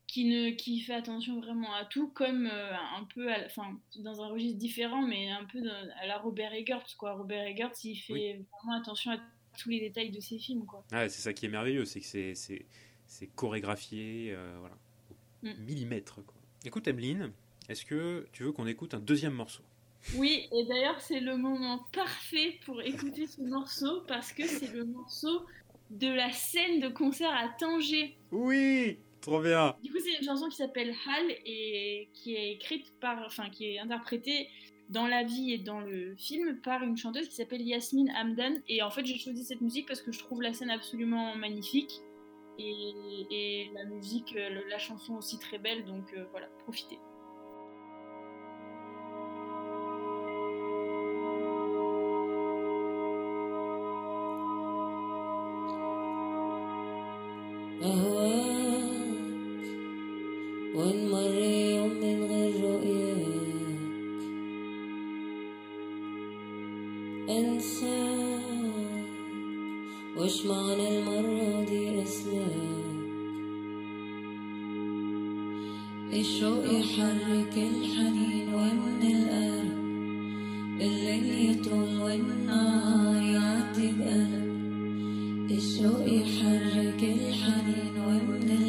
qui, ne, qui fait attention vraiment à tout, comme un peu, à enfin, dans un registre différent, mais un peu dans- à la Robert Eggers, quoi. Robert Eggers, il fait Oui. vraiment attention à tous les détails de ses films, quoi. Ah, c'est ça qui est merveilleux, c'est que c'est- chorégraphié, euh, voilà, au Mm. millimètre. Quoi. Écoute, Emeline, est-ce que tu veux qu'on écoute un deuxième morceau? Oui, et d'ailleurs, c'est le moment parfait pour écouter ce morceau, parce que c'est le morceau de la scène de concert à Tanger. Oui Trop bien Du coup, c'est une chanson qui s'appelle Hal et qui est écrite par, enfin, qui est interprétée dans la vie et dans le film par une chanteuse qui s'appelle Yasmine Hamdan. Et en fait, j'ai choisi cette musique parce que je trouve la scène absolument magnifique et, et la musique, la chanson aussi très belle. Donc euh, voilà, profitez. الشوق يحرك الحنين ومن القلب الليل يطول والنهار يعدي بقلب الشوق يحرك الحنين ومن القلب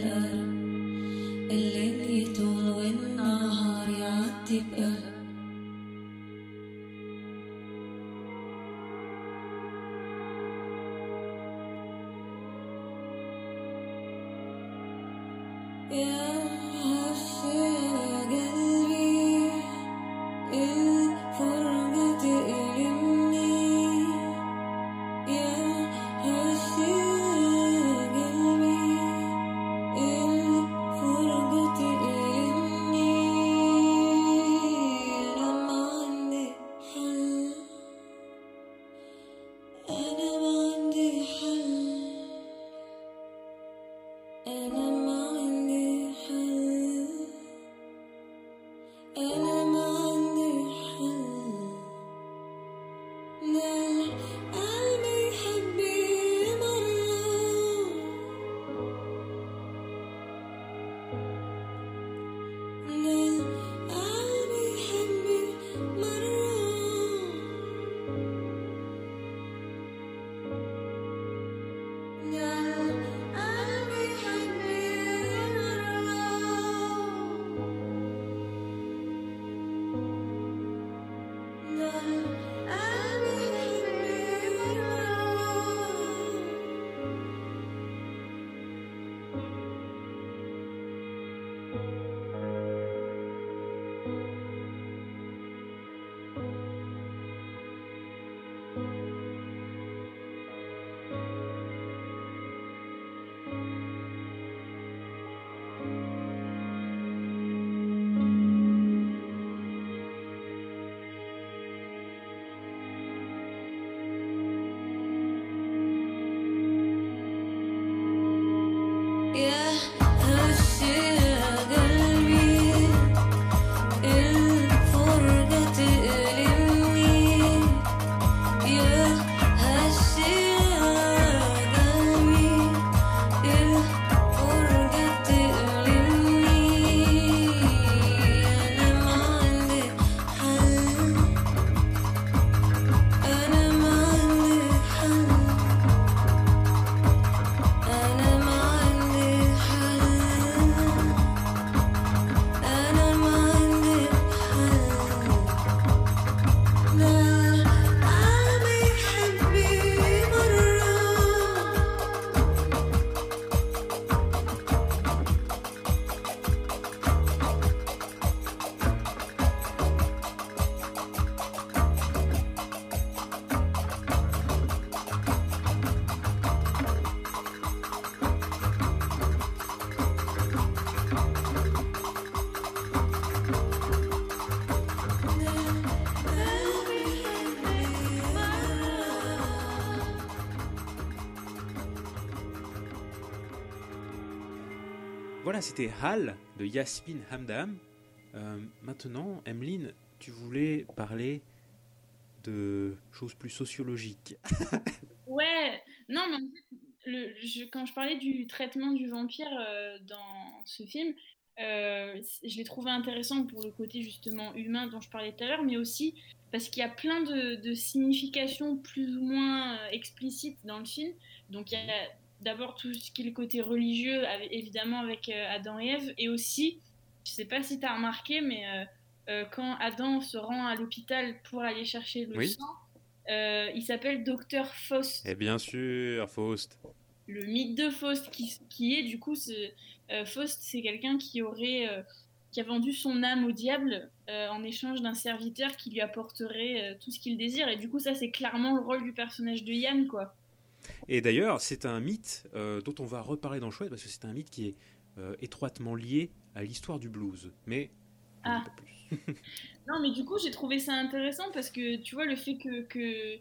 c'était Hal de Yasmin Hamdam. Euh, maintenant, Emeline, tu voulais parler de choses plus sociologiques. Ouais, non, mais quand je parlais du traitement du vampire euh, dans ce film, euh, je l'ai trouvé intéressant pour le côté justement humain dont je parlais tout à l'heure, mais aussi parce qu'il y a plein de, de significations plus ou moins explicites dans le film. Donc il y a d'abord tout ce qui est le côté religieux, avec- évidemment avec euh, Adam et Ève, et aussi, je sais pas si tu as remarqué, mais euh, euh, quand Adam se rend à l'hôpital pour aller chercher le Oui. sang, il s'appelle Docteur Faust Et bien sûr, Faust. le mythe de Faust, qui, qui est du coup, ce, Faust, c'est quelqu'un qui aurait, qui a vendu son âme au diable euh, en échange d'un serviteur qui lui apporterait euh, tout ce qu'il désire. Et du coup, ça, c'est clairement le rôle du personnage de Yann, quoi. Et d'ailleurs, c'est un mythe euh, dont on va reparler dans Chouette, parce que c'est un mythe qui est euh, étroitement lié à l'histoire du blues. Mais. Ah. Non, mais du coup, j'ai trouvé ça intéressant parce que tu vois, le fait que, que,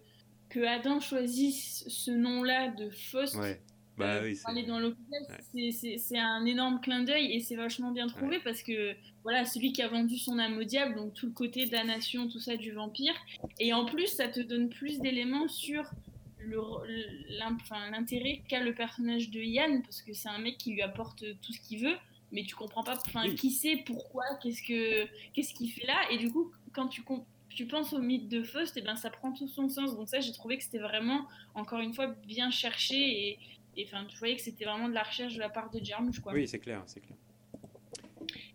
que Adam choisisse ce nom-là de Faust. Ouais. Bah euh, oui, c'est. dans l'hôpital, Ouais. c'est- un énorme clin d'œil et c'est vachement bien trouvé parce que voilà, celui qui a vendu son âme au diable, donc tout le côté damnation, tout ça du vampire, et en plus ça te donne plus d'éléments sur le- l'intérêt qu'a le personnage de Yann parce que c'est un mec qui lui apporte tout ce qu'il veut, mais tu comprends pas, Oui. qui sait pourquoi, qu'est-ce que qu'est-ce qu'il fait là, et du coup quand tu tu penses au mythe de Faust, et ben ça prend tout son sens. Donc ça, j'ai trouvé que c'était vraiment, encore une fois, bien cherché et, et enfin, tu voyais que c'était vraiment de la recherche de la part de Jarmusch, quoi. Oui, c'est clair, c'est clair.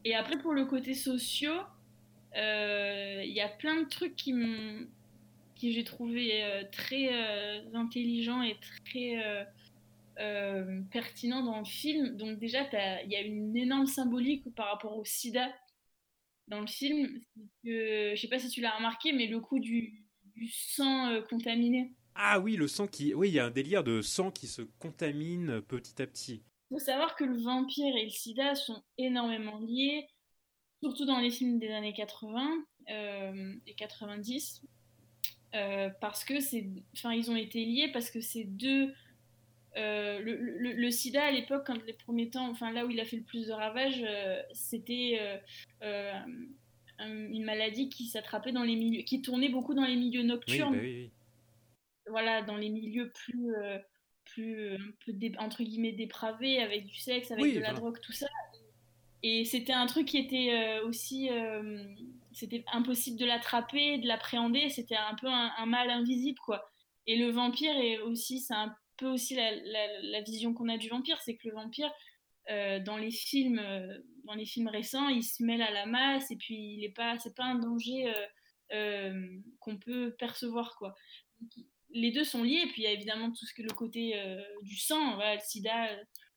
Et après, pour le côté sociaux, euh, il y a plein de trucs qui m'ont qui j'ai trouvé euh, très euh, intelligents et très euh, pertinents dans le film. Donc déjà, il y a une énorme symbolique par rapport au sida dans le film. Que, je sais pas si tu l'as remarqué, mais le coup du, du sang contaminé. Ah oui, le sang qui. Oui, il y a un délire de sang qui se contamine petit à petit. Il faut savoir que le vampire et le sida sont énormément liés, surtout dans les films des années 80 euh, et 90, euh, parce que c'est, enfin, ils ont été liés parce que ces deux, euh, le, le- le sida à l'époque, quand les premiers temps, enfin là où il a fait le plus de ravages, euh, c'était un- une maladie qui s'attrapait dans les milieux, qui tournait beaucoup dans les milieux Oui, nocturnes bah oui, oui. voilà, dans les milieux plus, plus un peu dé- entre guillemets dépravés, avec du sexe, avec de la voilà. drogue, tout ça. Et c'était un truc qui était aussi, c'était impossible de l'attraper, de l'appréhender. C'était un peu un, mal invisible, quoi. Et le vampire est aussi, c'est un peu aussi la, vision qu'on a du vampire, c'est que le vampire, euh, dans les films, euh, dans les films récents, il se mêle à la masse et puis il est pas, c'est pas un danger euh, qu'on peut percevoir, quoi les deux sont liés, puis il y a évidemment tout ce que le côté du sang, le sida,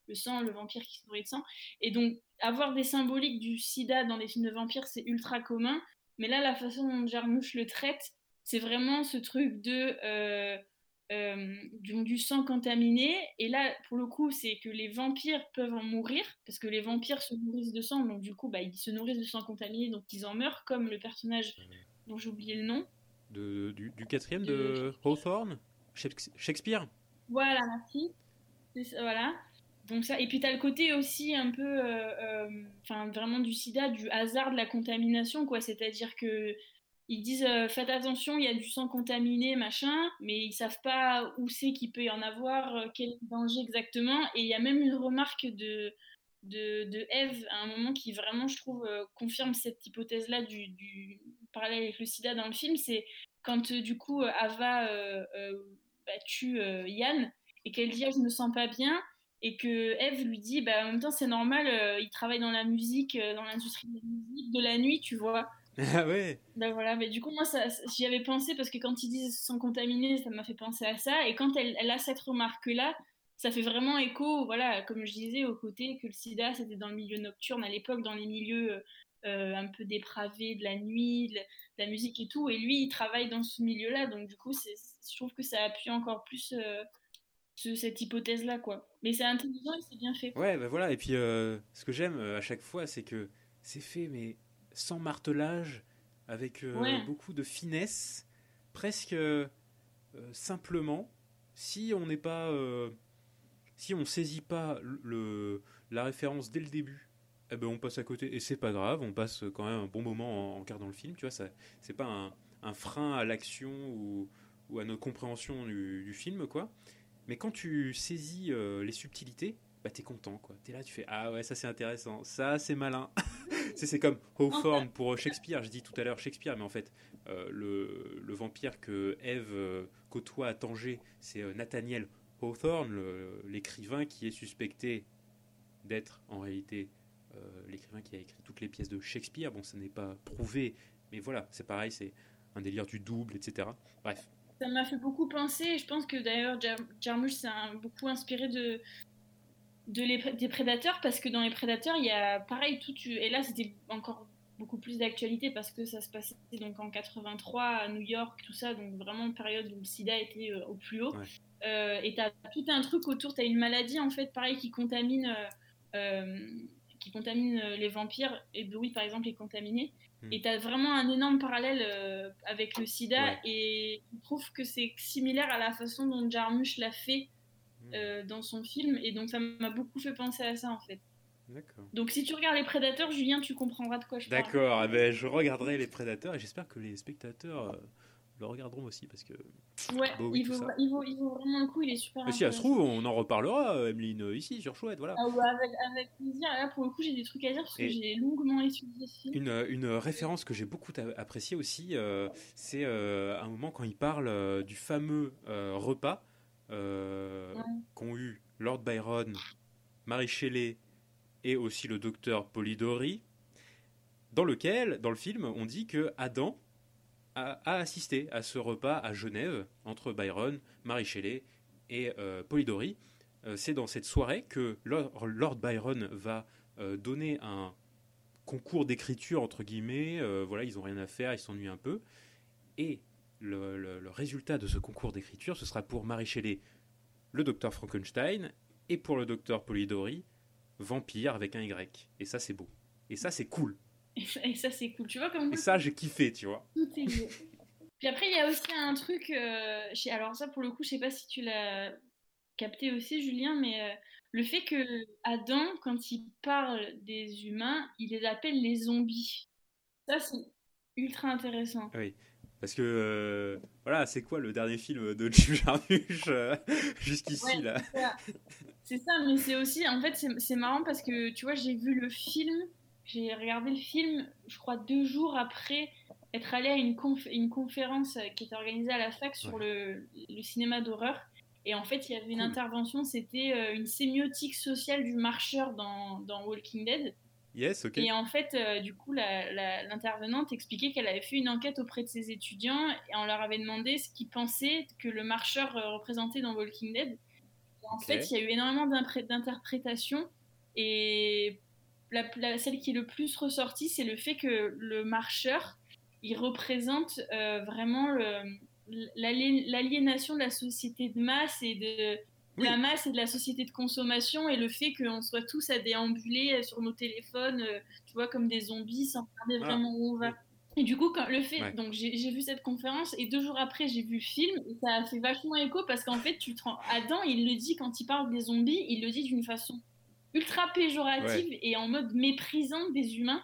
le sang, le vampire qui se nourrit de sang. Et donc, avoir des symboliques du sida dans des films de vampires, c'est ultra commun. Mais là, la façon dont Jarmusch le traite, c'est vraiment ce truc de euh, euh, du, du sang contaminé. Et là, pour le coup, c'est que les vampires peuvent en mourir, parce que les vampires se nourrissent de sang, donc du coup, bah, ils se nourrissent de sang contaminé, donc ils en meurent, comme le personnage dont j'ai oublié le nom. De- du, du quatrième De- de Hawthorne? Shakes- Shakespeare? Voilà, merci. Voilà. Donc ça, et puis tu as le côté aussi un peu, euh, euh, enfin vraiment du sida, du hasard de la contamination, quoi. C'est-à-dire que ils disent euh, faites attention, il y a du sang contaminé, machin, mais ils savent pas où c'est qu'il peut y en avoir, quel danger exactement. Et il y a même une remarque de de, Eve à un moment qui vraiment, je trouve, confirme cette hypothèse-là du, du parallèle avec le sida dans le film. C'est quand du coup Ava tue Yann et qu'elle dit ah, je me sens pas bien et que Eve lui dit bah, en même temps c'est normal, euh, il travaille dans la musique, euh, dans l'industrie de la musique de la nuit, tu vois. Ah ouais Ben voilà, mais du coup, moi, j'y avais pensé parce que quand ils disent sans contaminer, ça m'a fait penser à ça. Et quand elle, elle a cette remarque-là, ça fait vraiment écho, voilà, comme je disais, au côté que le sida, c'était dans le milieu nocturne à l'époque, dans les milieux euh, un peu dépravés de la nuit, de la, musique et tout. Et lui, il travaille dans ce milieu-là. Donc, du coup, c'est, je trouve que ça appuie encore plus ce- cette hypothèse-là, quoi. Mais c'est intelligent et c'est bien fait. Ouais, bah voilà. Et puis, euh, ce que j'aime euh, à chaque fois, c'est que c'est fait, mais sans martelage, avec euh, Ouais. beaucoup de finesse, presque euh, simplement. Si on n'est pas, si on saisit pas le, la référence dès le début eh ben, on passe à côté et c'est pas grave, on passe quand même un bon moment en, en regardant le film, tu vois, ça, c'est pas un, un frein à l'action ou, ou à notre compréhension du, du film, quoi. Mais quand tu saisis euh, les subtilités, bah t'es content, quoi. T'es là, tu fais ah ouais, ça c'est intéressant, ça c'est malin. c'est, comme Hawthorne pour Shakespeare. Je dis tout à l'heure Shakespeare, mais en fait euh, le, le vampire que Eve euh, côtoie à Tanger, c'est Nathaniel Hawthorne, l'écrivain qui est suspecté d'être en réalité l'écrivain qui a écrit toutes les pièces de Shakespeare. Bon, ça n'est pas prouvé, mais voilà, c'est pareil, c'est un délire du double, etc. Bref. Ça m'a fait beaucoup penser, et je pense que d'ailleurs Jar- Jarmusch s'est beaucoup inspiré de, de les- des prédateurs, parce que dans les prédateurs, il y a pareil, tout, et là c'était encore beaucoup plus d'actualité parce que ça se passait donc en 83 à New York, tout ça, donc vraiment une période où le sida était euh, au plus haut. Ouais. Euh, et t'as tout un truc autour, t'as une maladie en fait, pareil, qui contamine, euh, euh, qui contamine euh, les vampires, et Louis par exemple est contaminé. Hmm. Et t'as vraiment un énorme parallèle euh, avec le sida, Ouais. et je trouve que c'est similaire à la façon dont Jarmusch l'a fait euh, dans son film, et donc ça m'a beaucoup fait penser à ça en fait. Donc si tu regardes les prédateurs, Julien, tu comprendras de quoi je parle. D'accord, eh ben, je regarderai les prédateurs et j'espère que les spectateurs le regarderont aussi parce que. Ouais, oui, il, vaut, ça. il, vaut, il vaut vraiment le coup, il est super Mais si ça se trouve, on en reparlera, Emeline, ici sur Chouette, voilà. Ah ouais, avec, avec plaisir. Là, pour le coup, j'ai des trucs à dire parce que j'ai longuement étudié film. Une, une référence que j'ai beaucoup appréciée aussi, euh, c'est euh, un moment quand il parle euh, du fameux euh, repas Ouais. qu'ont eu Lord Byron, Marie Shelley et aussi le docteur Polidori, dans lequel, dans le film, on dit que Adam a, a assisté à ce repas à Genève entre Byron, Marie Shelley et euh, Polidori. Euh, c'est dans cette soirée que Lord, Byron va euh, donner un concours d'écriture entre guillemets. voilà, ils ont rien à faire, ils s'ennuient un peu. Et le résultat de ce concours d'écriture, ce sera pour Marie Shelley, le docteur Frankenstein, et pour le docteur Polidori, vampire avec un Y. Et ça, c'est beau. Et ça, c'est cool. Et ça, c'est cool. Tu vois comme Et ça, j'ai kiffé, tu vois. tout est lié. Puis après, il y a aussi un truc. euh, chez- alors, ça, pour le coup, je sais pas si tu l'as capté aussi, Julien, mais euh, le fait que Adam, quand il parle des humains, il les appelle les zombies. Ça, c'est ultra intéressant. Parce que, euh, voilà, c'est quoi le dernier film de Jim Jarmusch jusqu'ici, Ouais. là C'est ça, mais c'est aussi, en fait, c'est marrant parce que, tu vois, j'ai vu le film, j'ai regardé le film, je crois, deux jours après être allé à une, conf- une conférence qui était organisée à la fac sur le, le cinéma d'horreur. Et en fait, il y avait une Cool. intervention, c'était euh, une sémiotique sociale du marcheur dans, dans Walking Dead. Yes, ok. Et en fait, euh, du coup, l'intervenante expliquait qu'elle avait fait une enquête auprès de ses étudiants et on leur avait demandé ce qu'ils pensaient que le marcheur euh, représentait dans Walking Dead. Et en fait, il y a eu énormément d'interprétations et la, la- celle qui est le plus ressortie, c'est le fait que le marcheur, il représente euh, vraiment l'aliénation de la société de masse et de, de Oui. la masse et de la société de consommation et le fait qu'on soit tous à déambuler sur nos téléphones, euh, tu vois, comme des zombies sans regarder Voilà. vraiment où on va. Et du coup, quand le fait, Ouais. donc j'ai j'ai vu cette conférence et deux jours après j'ai vu le film et ça a fait vachement écho parce qu'en fait, tu te rends... Adam, il le dit quand il parle des zombies, il le dit d'une façon ultra péjorative et en mode méprisant des humains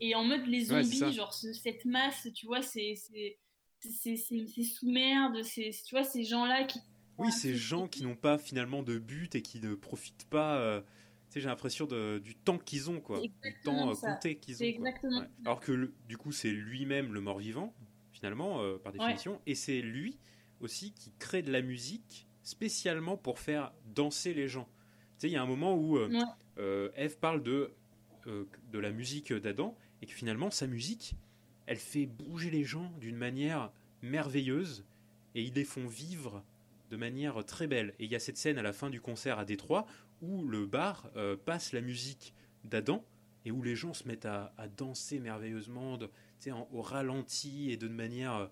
et en mode les zombies, genre ce- cette masse, tu vois, c'est c'est c'est- c'est- c'est sous merde, c'est tu vois ces gens-là qui Oui, ces gens qui n'ont pas finalement de but et qui ne profitent pas. euh, tu sais, j'ai l'impression du temps qu'ils ont, quoi. Du temps euh, ça. compté qu'ils ont. Exactement Ouais. Alors que le- du coup, c'est lui-même le mort-vivant, finalement, euh, par définition. Et c'est lui aussi qui crée de la musique spécialement pour faire danser les gens. Tu sais, il y a un moment où euh, Ouais. euh, Eve parle de, euh, de la musique d'Adam et que finalement, sa musique, elle fait bouger les gens d'une manière merveilleuse et ils les font vivre de manière très belle. Et il y a cette scène à la fin du concert à Détroit où le bar euh, passe la musique d'Adam et où les gens se mettent à, à danser merveilleusement, de, tu sais, en- au ralenti et de manière,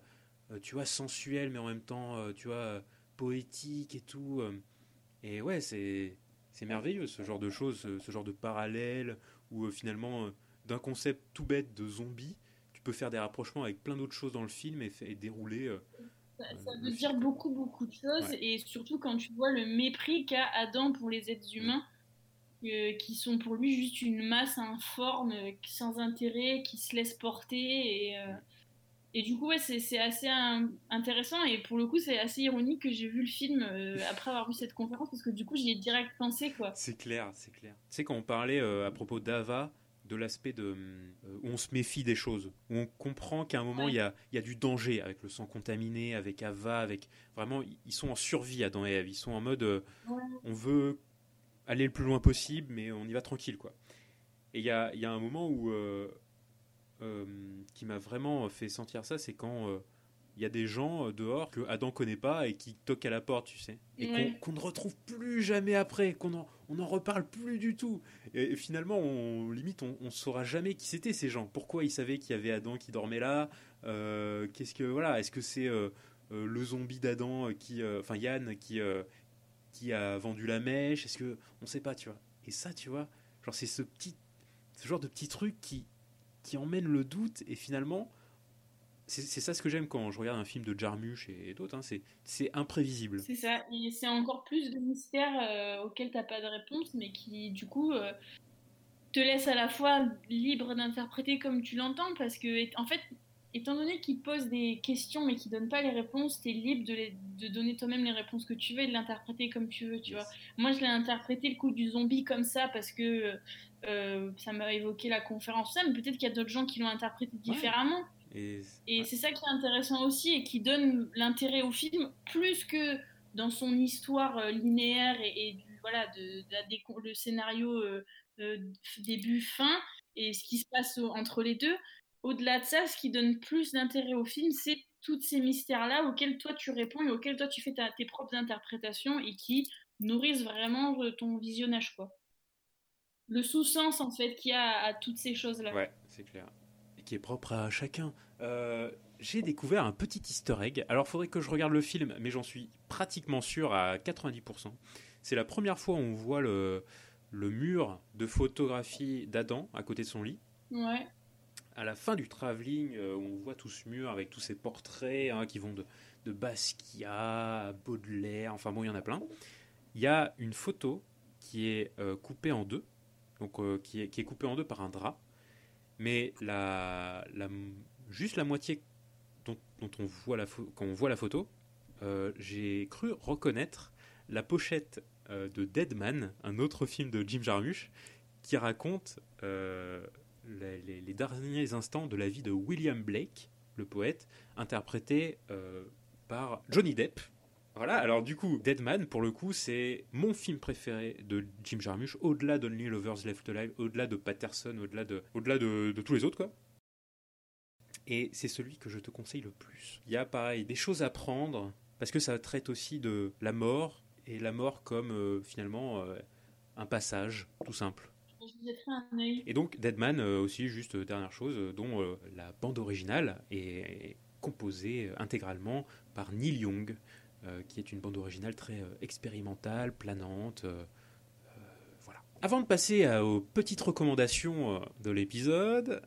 euh, tu vois, sensuelle, mais en même temps, euh, tu vois, poétique et tout. Et ouais, c'est c'est merveilleux ce genre de choses, ce, ce genre de parallèle où euh, finalement, euh, d'un concept tout bête de zombie, tu peux faire des rapprochements avec plein d'autres choses dans le film et, dérouler. euh, Ça, Euh, veut dire beaucoup, beaucoup de choses, Ouais. et surtout quand tu vois le mépris qu'a Adam pour les êtres humains. euh, qui sont pour lui juste une masse informe, euh, sans intérêt, qui se laisse porter. Et, euh, et du coup, ouais, c'est assez in- intéressant. Et pour le coup, c'est assez ironique que j'ai vu le film euh, après avoir vu cette conférence, parce que du coup, j'y ai direct pensé, quoi. C'est clair, c'est clair. Tu sais, quand on parlait euh, à propos d'Ava, de l'aspect de euh, où on se méfie des choses, où on comprend qu'à un moment Ouais. il y, a, il y a du danger avec le sang contaminé, avec Ava, avec vraiment ils sont en survie Adam et Ève, ils sont en mode Ouais. on veut aller le plus loin possible, mais on y va tranquille quoi. Et il y a, il y a un moment où qui m'a vraiment fait sentir ça, c'est quand euh, il y a des gens euh, dehors que Adam connaît pas et qui toquent à la porte, tu sais, et qu'on- Ouais. qu'on ne retrouve plus jamais après, qu'on en, on en reparle plus du tout. Et, et finalement, on, limite, on, on saura jamais qui c'était ces gens. Pourquoi ils savaient qu'il y avait Adam qui dormait là Euh, Qu'est-ce que voilà Est-ce que c'est euh, euh, le zombie d'Adam qui, euh, enfin Yann qui euh, qui a vendu la mèche? Est-ce que on sait pas, tu vois Et ça, tu vois, genre c'est ce petit, ce genre de petit truc qui qui emmène le doute et finalement. C'est ça ce que j'aime quand je regarde un film de Jarmusch et d'autres, hein, c'est imprévisible. C'est ça, et c'est encore plus de mystères euh, auxquels t'as pas de réponse, mais qui du coup euh, te laisse à la fois libre d'interpréter comme tu l'entends, parce que en fait, étant donné qu'il pose des questions mais qu'il donne pas les réponses, t'es libre de, les- de donner toi-même les réponses que tu veux et de l'interpréter comme tu veux, tu vois. Moi, je l'ai interprété le coup du zombie comme ça parce que euh, ça m'a évoqué la conférence, ça, mais peut-être qu'il y a d'autres gens qui l'ont interprété différemment. Et, Et ouais. c'est ça qui est intéressant aussi et qui donne l'intérêt au film plus que dans son histoire euh, linéaire et, et du, voilà, de, de la décon- le scénario euh, euh, début-fin et ce qui se passe au- entre les deux. Au-delà de ça, ce qui donne plus d'intérêt au film, c'est tous ces mystères-là auxquels toi tu réponds et auxquels toi tu fais ta- tes propres interprétations et qui nourrissent vraiment euh, ton visionnage. quoi. Le sous-sens en fait qu'il y a à, à toutes ces choses-là. Ouais, c'est clair. Et qui est propre à chacun. Euh, j'ai découvert un petit easter egg. Alors, faudrait que je regarde le film, mais j'en suis pratiquement sûr à 90%. C'est la première fois où on voit le, le mur de photographie d'Adam à côté de son lit. Ouais. À la fin du travelling, euh, on voit tout ce mur avec tous ces portraits hein, qui vont de, de Basquiat Baudelaire, enfin bon, il y en a plein. Il y a une photo qui est euh, coupée en deux, donc euh, qui, est, qui est coupée en deux par un drap, mais la, la- juste la moitié dont, dont on voit la quand on voit la photo, j'ai cru reconnaître la pochette de Deadman, un autre film de Jim Jarmusch, qui raconte les, derniers instants de la vie de William Blake, le poète, interprété euh, par Johnny Depp. Voilà, alors du coup, Deadman, pour le coup, c'est mon film préféré de Jim Jarmusch, au-delà d'Only Lovers Left Alive, au-delà de Patterson, au-delà de, de, de tous les autres, quoi. Et c'est celui que je te conseille le plus. Il y a pareil, des choses à prendre, parce que ça traite aussi de la mort, et la mort comme euh, finalement euh, un passage, tout simple. Et donc Deadman euh, aussi, juste euh, dernière chose, euh, dont la bande originale est composée intégralement par Neil Young, qui est une bande originale très expérimentale, planante. voilà. Avant de passer aux petites recommandations de l'épisode,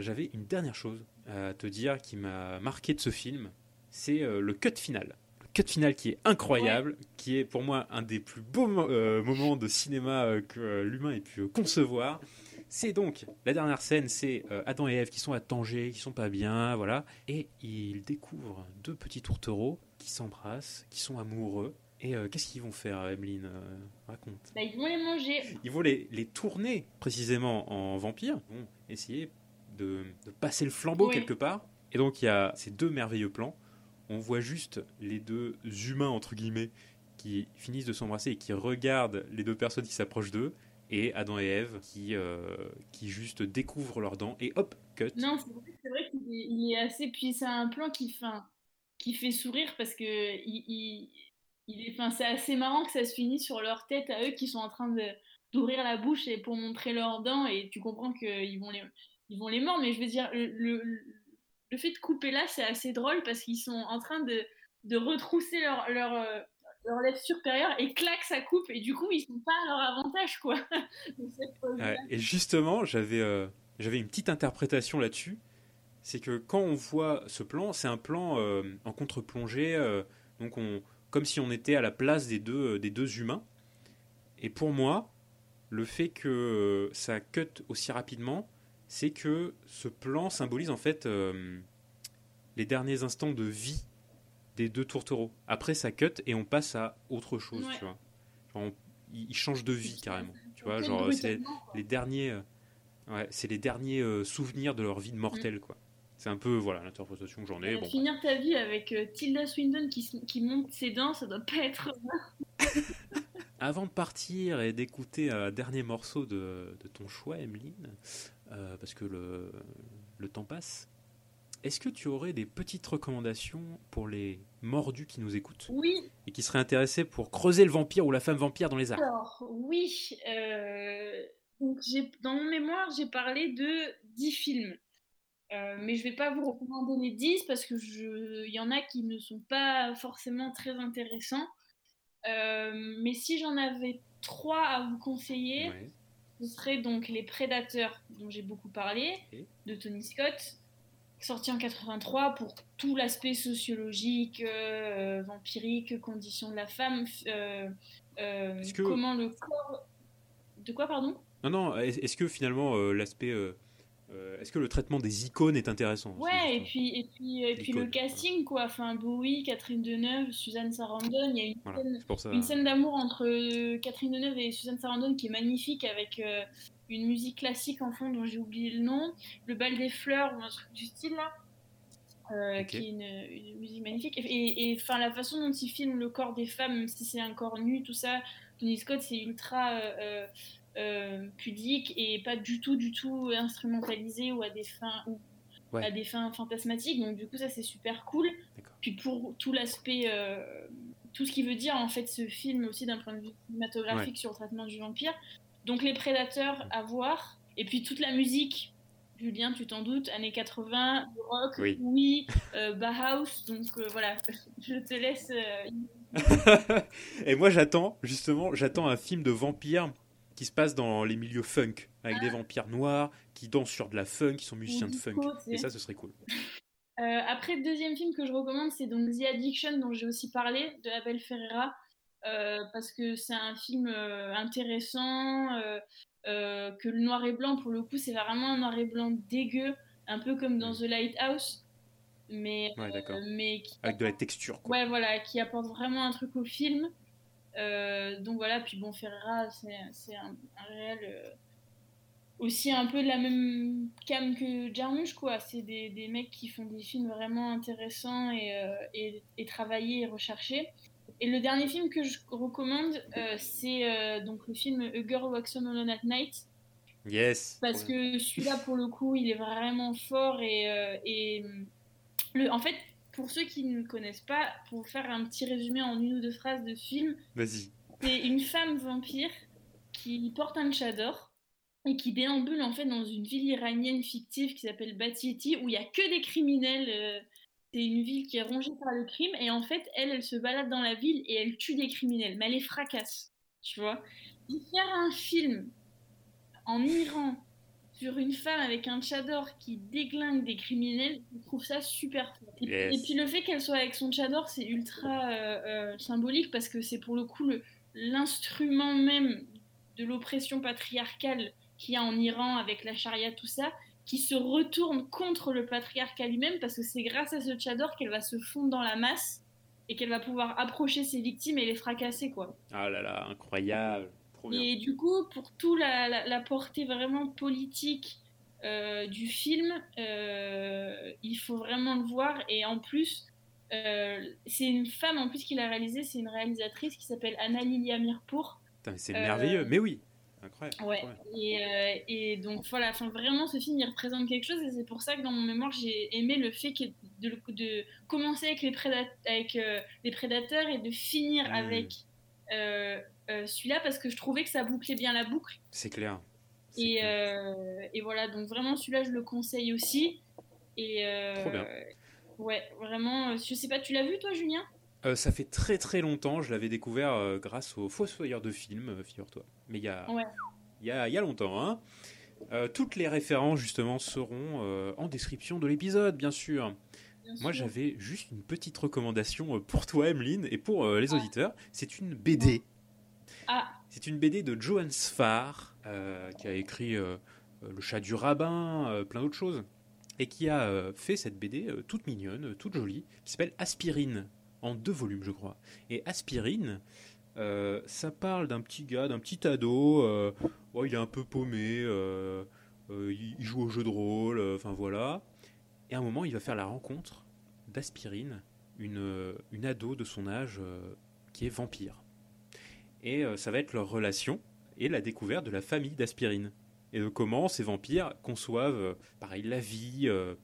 j'avais une dernière chose à te dire qui m'a marqué de ce film, c'est le cut final. Cut final qui est incroyable, qui est pour moi un des plus beaux mo- euh, moments de cinéma euh, que euh, l'humain ait pu concevoir. C'est donc la dernière scène, c'est Adam et Ève qui sont à Tanger, qui sont pas bien, voilà, et ils découvrent deux petits tourtereaux qui s'embrassent, qui sont amoureux. Et qu'est-ce qu'ils vont faire, Emeline Raconte. Bah, ils vont les manger. Ils vont les, les tourner précisément en vampires, ils vont essayer de, de passer le flambeau Oui. quelque part. Et donc il y a ces deux merveilleux plans. On voit juste les deux humains, entre guillemets, qui finissent de s'embrasser et qui regardent les deux personnes qui s'approchent d'eux. Et Adam et Ève qui, euh, qui juste découvrent leurs dents et hop, cut. Non, c'est vrai, vrai qu'il est, assez. Puis c'est un plan qui fait, qui fait sourire parce que il, il, est, c'est assez marrant que ça se finisse sur leur tête à eux qui sont en train d'ouvrir la bouche et pour montrer leurs dents et tu comprends qu'ils vont les, ils vont les mordre. Mais je veux dire, le, le fait de couper là, c'est assez drôle parce qu'ils sont en train de, de retrousser leur, leur, euh, leur lèvre supérieure et clac, ça coupe et du coup ils sont pas à leur avantage quoi. Et justement, j'avais euh, j'avais une petite interprétation là-dessus. C'est que quand on voit ce plan, c'est un plan euh, en contre-plongée, donc on, comme si on était à la place des deux, des deux humains. Et pour moi, le fait que ça cut aussi rapidement, c'est que ce plan symbolise en fait euh, les derniers instants de vie des deux tourtereaux. Après, ça cut et on passe à autre chose, Ouais. tu vois. Genre, on- ils ils changent de vie carrément, tu vois. Genre, c'est les derniers, euh, ouais, c'est les derniers euh, souvenirs de leur vie de mortel, quoi. C'est un peu, voilà, l'interprétation que j'en ai. Euh, Bon, Finir ta vie avec euh, Tilda Swinton qui, monte ses dents, ça doit pas être. Avant de partir et d'écouter un dernier morceau de, de ton choix, Emeline, euh, parce que le, le temps passe, est-ce que tu aurais des petites recommandations pour les mordus qui nous écoutent Oui, et qui seraient intéressés pour creuser le vampire ou la femme vampire dans les arts? Alors, oui. euh, donc dans mon mémoire, j'ai parlé de 10 films. Euh, mais je vais pas vous recommander les 10 parce que je... il y en a qui ne sont pas forcément très intéressants. Euh, mais si j'en avais trois à vous conseiller, Ouais. Ce serait donc Les Prédateurs, dont j'ai beaucoup parlé, de Tony Scott, sorti en 83 pour tout l'aspect sociologique, euh, vampirique, condition de la femme, euh, euh, que- comment le corps... De quoi, pardon? Non, non, est- est-ce que finalement l'aspect. Euh, est-ce que le traitement des icônes est intéressant Ouais, et puis, et puis, et puis le casting, quoi. Enfin, Bowie, Catherine Deneuve, Suzanne Sarandon, il y a une Voilà, scène c'est pour ça. une scène d'amour entre euh, Catherine Deneuve et Suzanne Sarandon qui est magnifique avec euh, une musique classique en fond dont j'ai oublié le nom, le bal des fleurs ou un truc du style là, euh, qui est une, une musique magnifique. Et et, enfin la façon dont il filme le corps des femmes, même si c'est un corps nu, tout ça, Tony Scott c'est ultra euh, pudique et pas du tout du tout instrumentalisé ou à des fins ou Ouais. à des fins fantasmatiques. Donc du coup ça c'est super cool. Puis pour tout l'aspect, euh, tout ce qui veut dire en fait ce film aussi d'un point de vue cinématographique sur le traitement du vampire. Donc les prédateurs à voir. Et puis toute la musique, Julien, tu t'en doutes, années 80, du rock, Oui. oui, euh, Bauhaus. Donc euh, voilà, je te laisse. et moi j'attends, justement, j'attends un film de vampire qui se passe dans les milieux funk, avec des vampires noirs qui dansent sur de la funk, qui sont musiciens de funk. Et ça, ce serait cool. Euh, après, le deuxième film que je recommande, c'est donc The Addiction, dont j'ai aussi parlé, de Abel Ferreira, euh, parce que c'est un film euh, intéressant, euh, que le noir et blanc, pour le coup, c'est vraiment un noir et blanc dégueu, un peu comme dans The Lighthouse, mais, Ouais, mais qui, Avec de la texture, quoi. ouais, voilà, qui apporte vraiment un truc au film. Euh, donc voilà, puis bon, Ferreira, c'est un, un réel euh, aussi un peu de la même cam que Jarmusch, quoi. C'est des, des mecs qui font des films vraiment intéressants et, euh, et, et travaillés et recherchés. Et le dernier film que je recommande, c'est donc le film A Girl Walks Alone at Night. Yes. Parce que celui-là, pour le coup, il est vraiment fort. Et, et le, en fait, pour ceux qui ne connaissent pas, pour faire un petit résumé en une ou deux phrases de film, Vas-y. c'est une femme vampire qui porte un tchador et qui déambule en fait dans une ville iranienne fictive qui s'appelle Batieti où il y a que des criminels. euh, c'est une ville qui est rongée par le crime et en fait elle, elle se balade dans la ville et elle tue des criminels, mais elle les fracasse, tu vois. Et faire un film en Iran sur une femme avec un tchador qui déglingue des criminels, je trouve ça super fort. Et, Yes. et puis le fait qu'elle soit avec son tchador, c'est ultra euh, euh, symbolique parce que c'est pour le coup l'instrument même de l'oppression patriarcale qu'il y a en Iran avec la charia, tout ça, qui se retourne contre le patriarcat lui-même parce que c'est grâce à ce tchador qu'elle va se fondre dans la masse et qu'elle va pouvoir approcher ses victimes et les fracasser, quoi. Ah là là, incroyable. Et du coup, pour tout la, la- la portée vraiment politique euh, du film, euh, il faut vraiment le voir. Et en plus, euh, c'est une femme en plus qui l'a réalisé, c'est une réalisatrice qui s'appelle Anna Lilia Mirpour. C'est merveilleux. Mais oui. Incroyable. Ouais. Et, et donc voilà, enfin, vraiment ce film il représente quelque chose et c'est pour ça que dans mon mémoire j'ai aimé le fait que de, de commencer avec les, prédat- avec, les prédateurs et de finir Mm. avec celui-là parce que je trouvais que ça bouclait bien la boucle. C'est clair. Et, clair. euh, et voilà, donc vraiment celui-là je le conseille aussi. Et euh, Trop bien. Ouais, vraiment, euh, je sais pas, tu l'as vu toi Julien? Euh, ça fait très très longtemps. Je l'avais découvert euh, grâce au Fossoyeur de films, euh, figure-toi. Mais il y a, Ouais. il y a, y a longtemps. Hein. Euh, toutes les références justement seront euh, en description de l'épisode, bien sûr. Bien Moi, j'avais juste une petite recommandation euh, pour toi, Emeline, et pour euh, les Ah. auditeurs. C'est une BD Ah. C'est une BD de Johan Sfar, euh, qui a écrit euh, Le chat du rabbin, euh, plein d'autres choses, et qui a fait cette BD toute mignonne, toute jolie, qui s'appelle Aspirine, en deux volumes, je crois. Et Aspirine, ça parle d'un petit gars, d'un petit ado, ouais, il est un peu paumé, il joue au jeu de rôle, enfin voilà. Et à un moment, il va faire la rencontre d'Aspirine, une, une ado de son âge qui est vampire. Et euh, ça va être leur relation et la découverte de la famille d'Aspirine. Et de comment ces vampires conçoivent, euh, pareil, la vie, euh,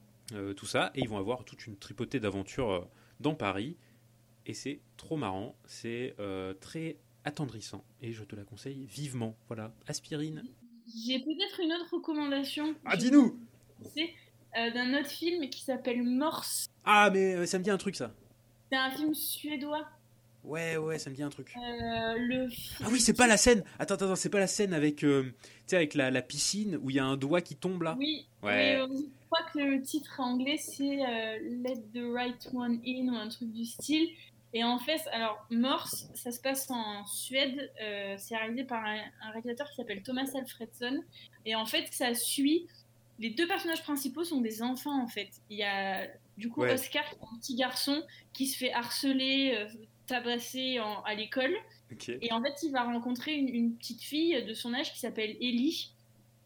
tout ça. Et ils vont avoir toute une tripotée d'aventures dans Paris. Et c'est trop marrant, c'est très attendrissant. Et je te la conseille vivement. Voilà, Aspirine. J'ai peut-être une autre recommandation. Ah, dis-nous euh, d'un autre film qui s'appelle Morse. Ah, mais euh, ça me dit un truc, ça. C'est un film suédois. Ouais, ouais, ça me dit un truc. Euh, le film- Ah oui, c'est pas la scène. Attends, attends, c'est pas la scène avec, euh, tu sais, avec la, la piscine où il y a un doigt qui tombe là? Oui, Ouais. mais, euh, je crois que le titre anglais c'est euh, Let the Right One In ou un truc du style. Et en fait, alors Morse, ça se passe en Suède. euh, c'est réalisé par un, un réalisateur qui s'appelle Thomas Alfredson. Et en fait, ça suit. Les deux personnages principaux sont des enfants en fait. Il y a du coup Ouais. Oscar, qui est un petit garçon qui se fait harceler, en- à l'école. Et en fait, il va rencontrer une, une petite fille de son âge qui s'appelle Ellie.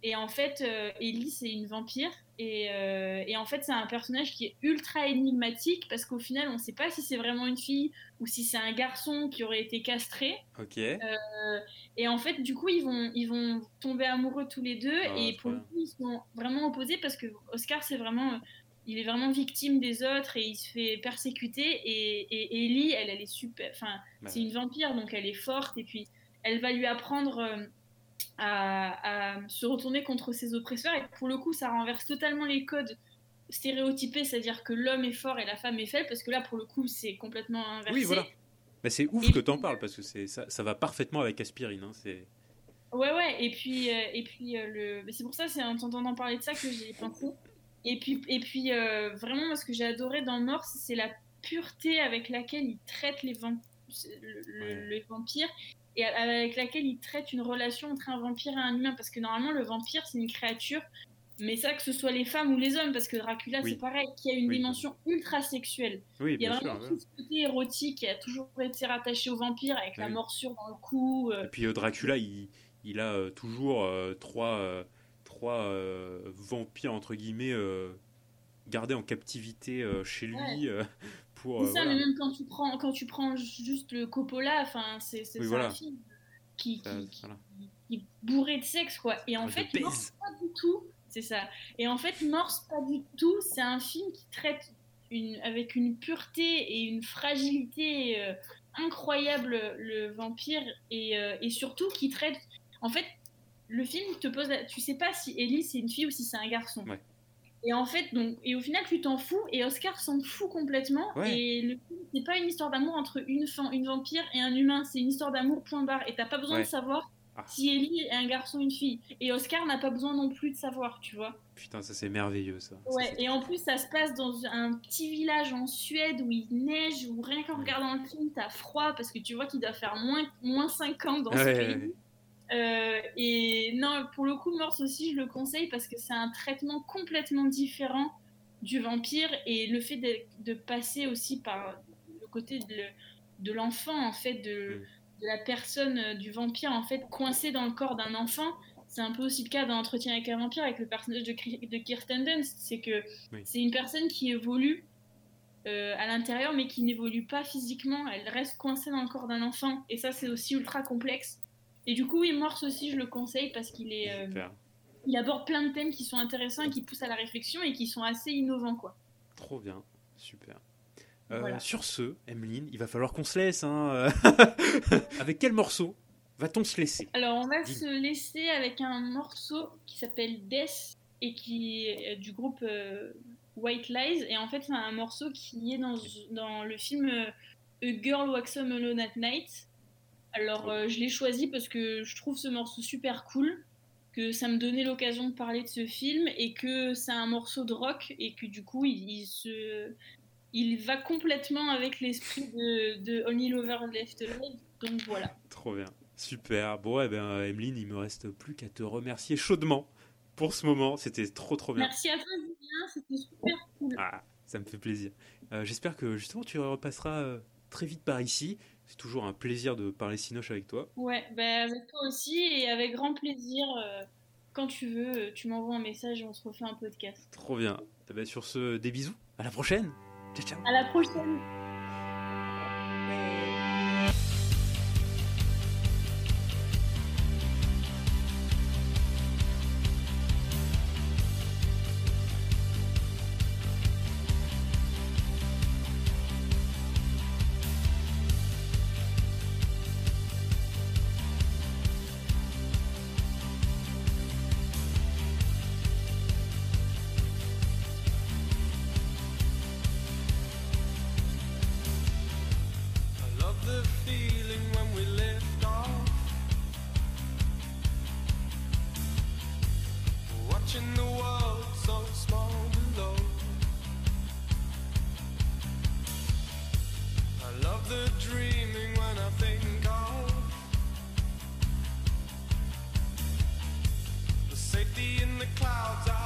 Et en fait, euh, Ellie, c'est une vampire. Et, euh, et en fait, c'est un personnage qui est ultra énigmatique parce qu'au final, on ne sait pas si c'est vraiment une fille ou si c'est un garçon qui aurait été castré. Ok. Euh, et en fait, du coup, ils vont, ils vont tomber amoureux tous les deux. Ah, et pour le coup, ils sont vraiment opposés parce que Oscar, c'est vraiment. Il est vraiment victime des autres et il se fait persécuter. Et, et Ellie, elle, elle est super. Enfin, Bah c'est une vampire, donc elle est forte. Et puis, elle va lui apprendre euh, à, à se retourner contre ses oppresseurs. Et pour le coup, ça renverse totalement les codes stéréotypés, c'est-à-dire que l'homme est fort et la femme est faible, parce que là, pour le coup, c'est complètement inversé. Oui, voilà. Bah, c'est ouf Et que t'en parles parce que c'est ça, ça va parfaitement avec aspirine. Hein, c'est Ouais, ouais, et puis, euh, et puis euh, le... mais c'est pour ça, c'est en t'entendant parler de ça que j'ai pensé. Et puis, et puis euh, vraiment, ce que j'ai adoré dans Morse, c'est la pureté avec laquelle il traite les, vamp- le- le- et avec laquelle il traite une relation entre un vampire et un humain. Parce que normalement, le vampire, c'est une créature, mais ça, que ce soit les femmes ou les hommes, parce que Dracula, Oui. c'est pareil, qui a une Oui. dimension ultra sexuelle. oui, Il y a sûr. vraiment ouais. tout ce côté érotique qui a toujours été rattaché au vampire avec la morsure dans le cou. euh, Et puis euh, Dracula, il, il a euh, toujours trois, trois euh, vampires entre guillemets euh, gardés en captivité euh, chez lui Ouais. euh, pour. C'est ça, voilà. mais même quand tu prends, quand tu prends juste le Coppola, enfin, c'est c'est Oui, voilà. un film qui, Ça- qui, qui- voilà. qui est bourré de sexe, quoi. Et en Ah, fait. Morse, pas du tout. C'est ça. Et en fait, Morse, pas du tout. C'est un film qui traite une, avec une pureté et une fragilité incroyable le vampire et, et surtout qui traite. En fait, le film te pose. la- Tu sais pas si Ellie c'est une fille ou si c'est un garçon. Ouais. Et en fait, donc, et au final, tu t'en fous, et Oscar s'en fout complètement. Ouais. Et le film, c'est pas une histoire d'amour entre une, fan- une vampire et un humain, c'est une histoire d'amour, point barre. Et t'as pas besoin Ouais. de savoir Ah. si Ellie est un garçon ou une fille. Et Oscar n'a pas besoin non plus de savoir, tu vois. Putain, ça c'est merveilleux ça. Ouais, et en plus, ça se passe dans un petit village en Suède où il neige, où rien qu'en regardant le film, t'as froid parce que tu vois qu'il doit faire moins, moins 50 dans ce Ouais, pays. Euh, et non, pour le coup, Morse aussi, je le conseille parce que c'est un traitement complètement différent du vampire et le fait de, de passer aussi par le côté de, le- de l'enfant, en fait, de, Mm. de la personne euh, du vampire, en fait, coincée dans le corps d'un enfant. C'est un peu aussi le cas dans Entretien avec un vampire, avec le personnage de, Kirsten Dunst. C'est que Oui. c'est une personne qui évolue euh, à l'intérieur, mais qui n'évolue pas physiquement. Elle reste coincée dans le corps d'un enfant. Et ça, c'est aussi ultra complexe. Et du coup, oui, Morse aussi, je le conseille parce qu'il est, euh, il aborde plein de thèmes qui sont intéressants et qui poussent à la réflexion et qui sont assez innovants, quoi. Trop bien. Super. Euh, Voilà. Sur ce, Emeline, il va falloir qu'on se laisse. Hein. Avec quel morceau va-t-on se laisser? Alors, on va Dis. se laisser avec un morceau qui s'appelle Death et qui est euh, du groupe euh, White Lies. Et en fait, c'est un morceau qui est dans, dans le film A Girl Walks Home Alone at Night. Alors, euh, je l'ai choisi parce que je trouve ce morceau super cool, que ça me donnait l'occasion de parler de ce film et que c'est un morceau de rock et que du coup, il, se. Il va complètement avec l'esprit de, de Only Lover Left Alive. Donc voilà. Trop bien. Super. Bon, eh ben, Emeline, il me reste plus qu'à te remercier chaudement pour ce moment. C'était trop, trop bien. Merci à toi, Julien. C'était super cool. Ah, ça me fait plaisir. Euh, j'espère que justement, tu repasseras euh, très vite par ici c'est toujours un plaisir de parler Sinoche avec toi. Ouais, bah avec toi aussi et avec grand plaisir. Euh, quand tu veux, euh, tu m'envoies un message et on se refait un podcast. Trop bien. Bah sur ce, des bisous. À la prochaine. Ciao, ciao. À la prochaine. the dreaming when I think of the safety in the clouds.